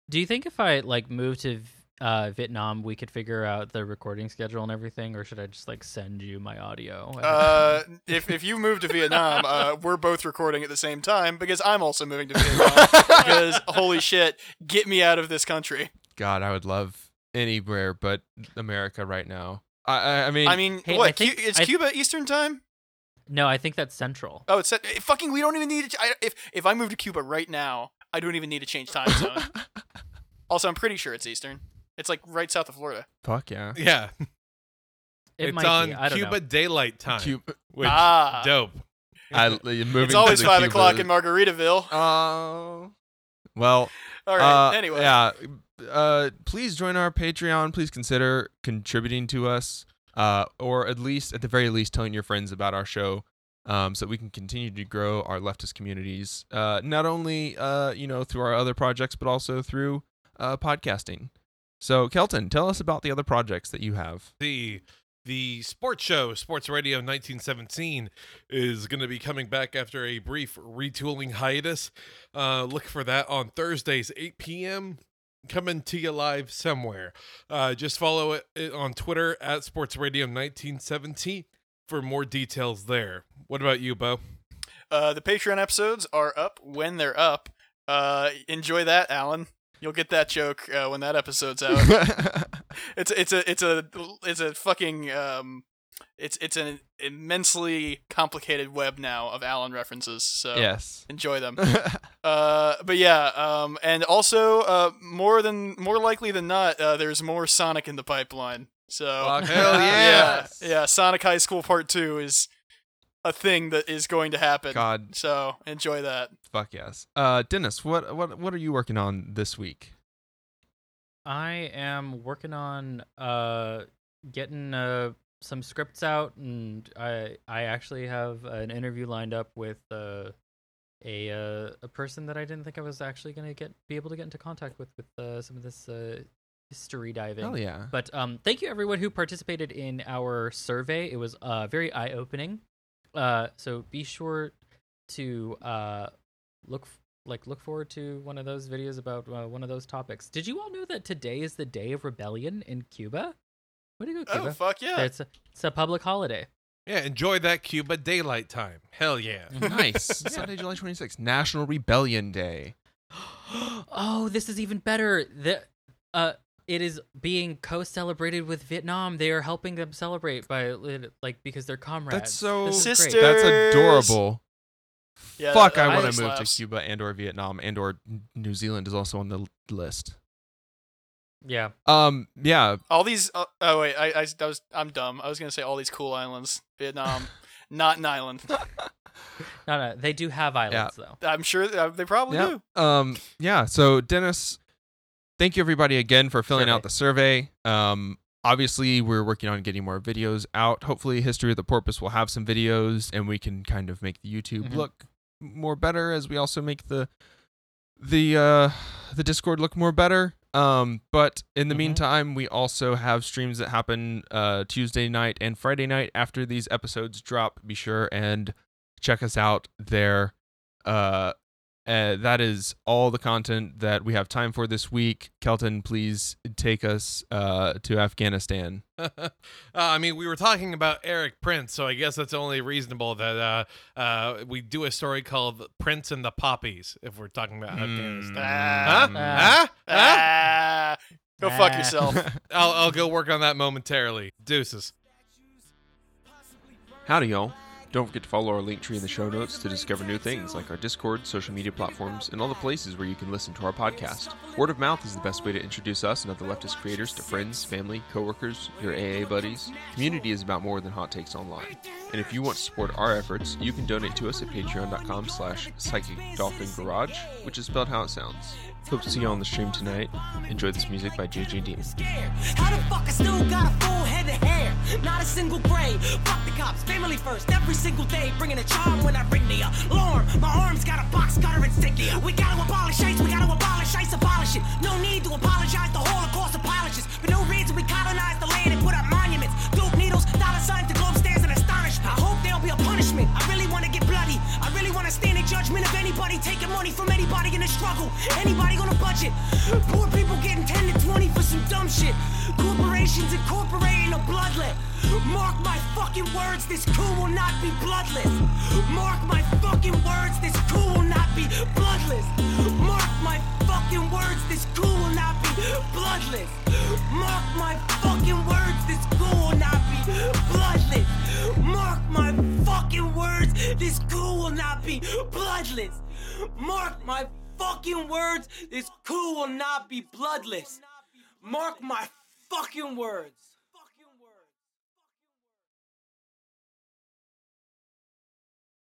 do you think if I like move to uh, Vietnam, we could figure out the recording schedule and everything, or should I just like send you my audio? Uh, if if you move to Vietnam, uh, we're both recording at the same time because I'm also moving to Vietnam. because holy shit, get me out of this country. God, I would love anywhere but America right now. I I, I mean, I mean, Hey, I think- it's I- Cuba Eastern time. no, I think that's central. Oh, it's eh, fucking. We don't even need. To, I, if if I move to Cuba right now, I don't even need to change time zone. also, I'm pretty sure it's Eastern. It's like right south of Florida. fuck yeah. Yeah, It it's on be. Cuba know. Daylight Time. Cuba, Which Ah. dope. I, It's always five Cuba- o'clock in Margaritaville. Oh. Well, All right. Uh, anyway, Yeah. Uh, please join our Patreon. Please consider contributing to us, uh, or at least, at the very least, telling your friends about our show, um, so we can continue to grow our leftist communities. Uh, not only, uh, you know, through our other projects, but also through uh, podcasting. So, Kelton, tell us about the other projects that you have. the the sports show sports radio 1917 is going to be coming back after a brief retooling hiatus uh look for that on thursdays 8 p.m coming to you live somewhere uh just follow it, it on twitter at sports radio 1917 for more details there what about you bo uh, the Patreon episodes are up when they're up. Uh, enjoy that, Alan. You'll get that joke uh, when that episode's out. it's it's a it's a it's a fucking um, it's it's an immensely complicated web now of Alan references. So yes. enjoy them. Uh, but yeah, um, and also uh, more than more likely than not, uh, there's more Sonic in the pipeline. So Fuck Hell yeah, yes. yeah, Sonic High School Part Two is a thing that is going to happen. God, So enjoy that. fuck yes. Uh, Dennis, what what what are you working on this week? I am working on uh getting uh some scripts out and I I actually have an interview lined up with uh a uh, a person that I didn't think I was actually going to get be able to get into contact with with uh, some of this uh history diving. Hell yeah. But um, thank you everyone who participated in our survey. It was uh, very eye opening. Uh, so be sure to uh, look f- like look forward to one of those videos about uh, one of those topics. Did you all know that today is the day of rebellion in Cuba? Way to go, Oh Cuba! fuck yeah! It's a, it's a public holiday. Yeah, enjoy that Cuba daylight time. Hell yeah. nice. Sunday, July 26th, National Rebellion Day. oh, this is even better. The uh, it is being co-celebrated with Vietnam. They are helping them celebrate by like because they're comrades. That's so This is great. Sister- That's adorable. Yeah, Fuck, that- I want to move to. Cuba and or Vietnam and or New Zealand is also on the list. Yeah. Um, yeah, All these. Uh, oh wait, I, I that was I'm dumb. I was gonna say all these cool islands. Vietnam, not an island. No, no, they do have islands though. I'm sure uh, they probably yeah. do. Um, yeah. So Dennis, thank you everybody again for filling out the survey. Um, obviously we're working on getting more videos out. Hopefully, History of the Porpoise will have some videos, and we can kind of make the YouTube Mhm. look more better as we also make the the uh the Discord look more better. Um, but in the Mhm. meantime, we also have streams that happen uh Tuesday night and Friday night after these episodes drop. Be sure and check us out there. Uh, uh, that is all the content that we have time for this week. Kelton, please take us uh, to Afghanistan. uh, I mean, we were talking about Erik Prince, so I guess that's only reasonable that uh, uh, we do a story called Prince and the Poppies if we're talking about Afghanistan. Ah. Huh? Huh? Huh? Ah, go fuck yourself. I'll, I'll go work on that momentarily. Deuces. Howdy, y'all. Don't forget to follow our link tree in the show notes to discover new things like our Discord, social media platforms, and all the places where you can listen to our podcast. Word of mouth is the best way to introduce us and other leftist creators to friends, family, coworkers, your AA buddies. Community is about more than hot takes online. And if you want to support our efforts, you can donate to us at patreon.com slash psychic dolphin garage, which is spelled how it sounds. Hope to see you on the stream tonight. Enjoy this music by JJ scared. How the fuck I still got a full head of hair? Not a single gray. Fuck the cops, family first, every single day. Bringing a charm when I the alarm. My arms got a box cutter and sticky. We gotta abolish ice, we gotta abolish ice, abolish it. No need to apologize, the Holocaust. For no reason, we the land and put up monuments. Duke needles. I hope there'll be a punishment. I really wanna get bloody. I really wanna stand in judgment of anybody taking money from anybody in the struggle. Anybody on a budget. Poor people getting 10 to 20 for some dumb shit. Corporations incorporating a bloodlet. Mark my fucking words, this coup will not be bloodless. Mark my fucking words, this coup will not be bloodless. Mark my fucking words, this coup will not be bloodless. Mark my fucking words, this coup will not be bloodless. Mark my fucking words, this coup will not be bloodless. Mark my fucking words, this coup will not be bloodless. Mark my fucking words.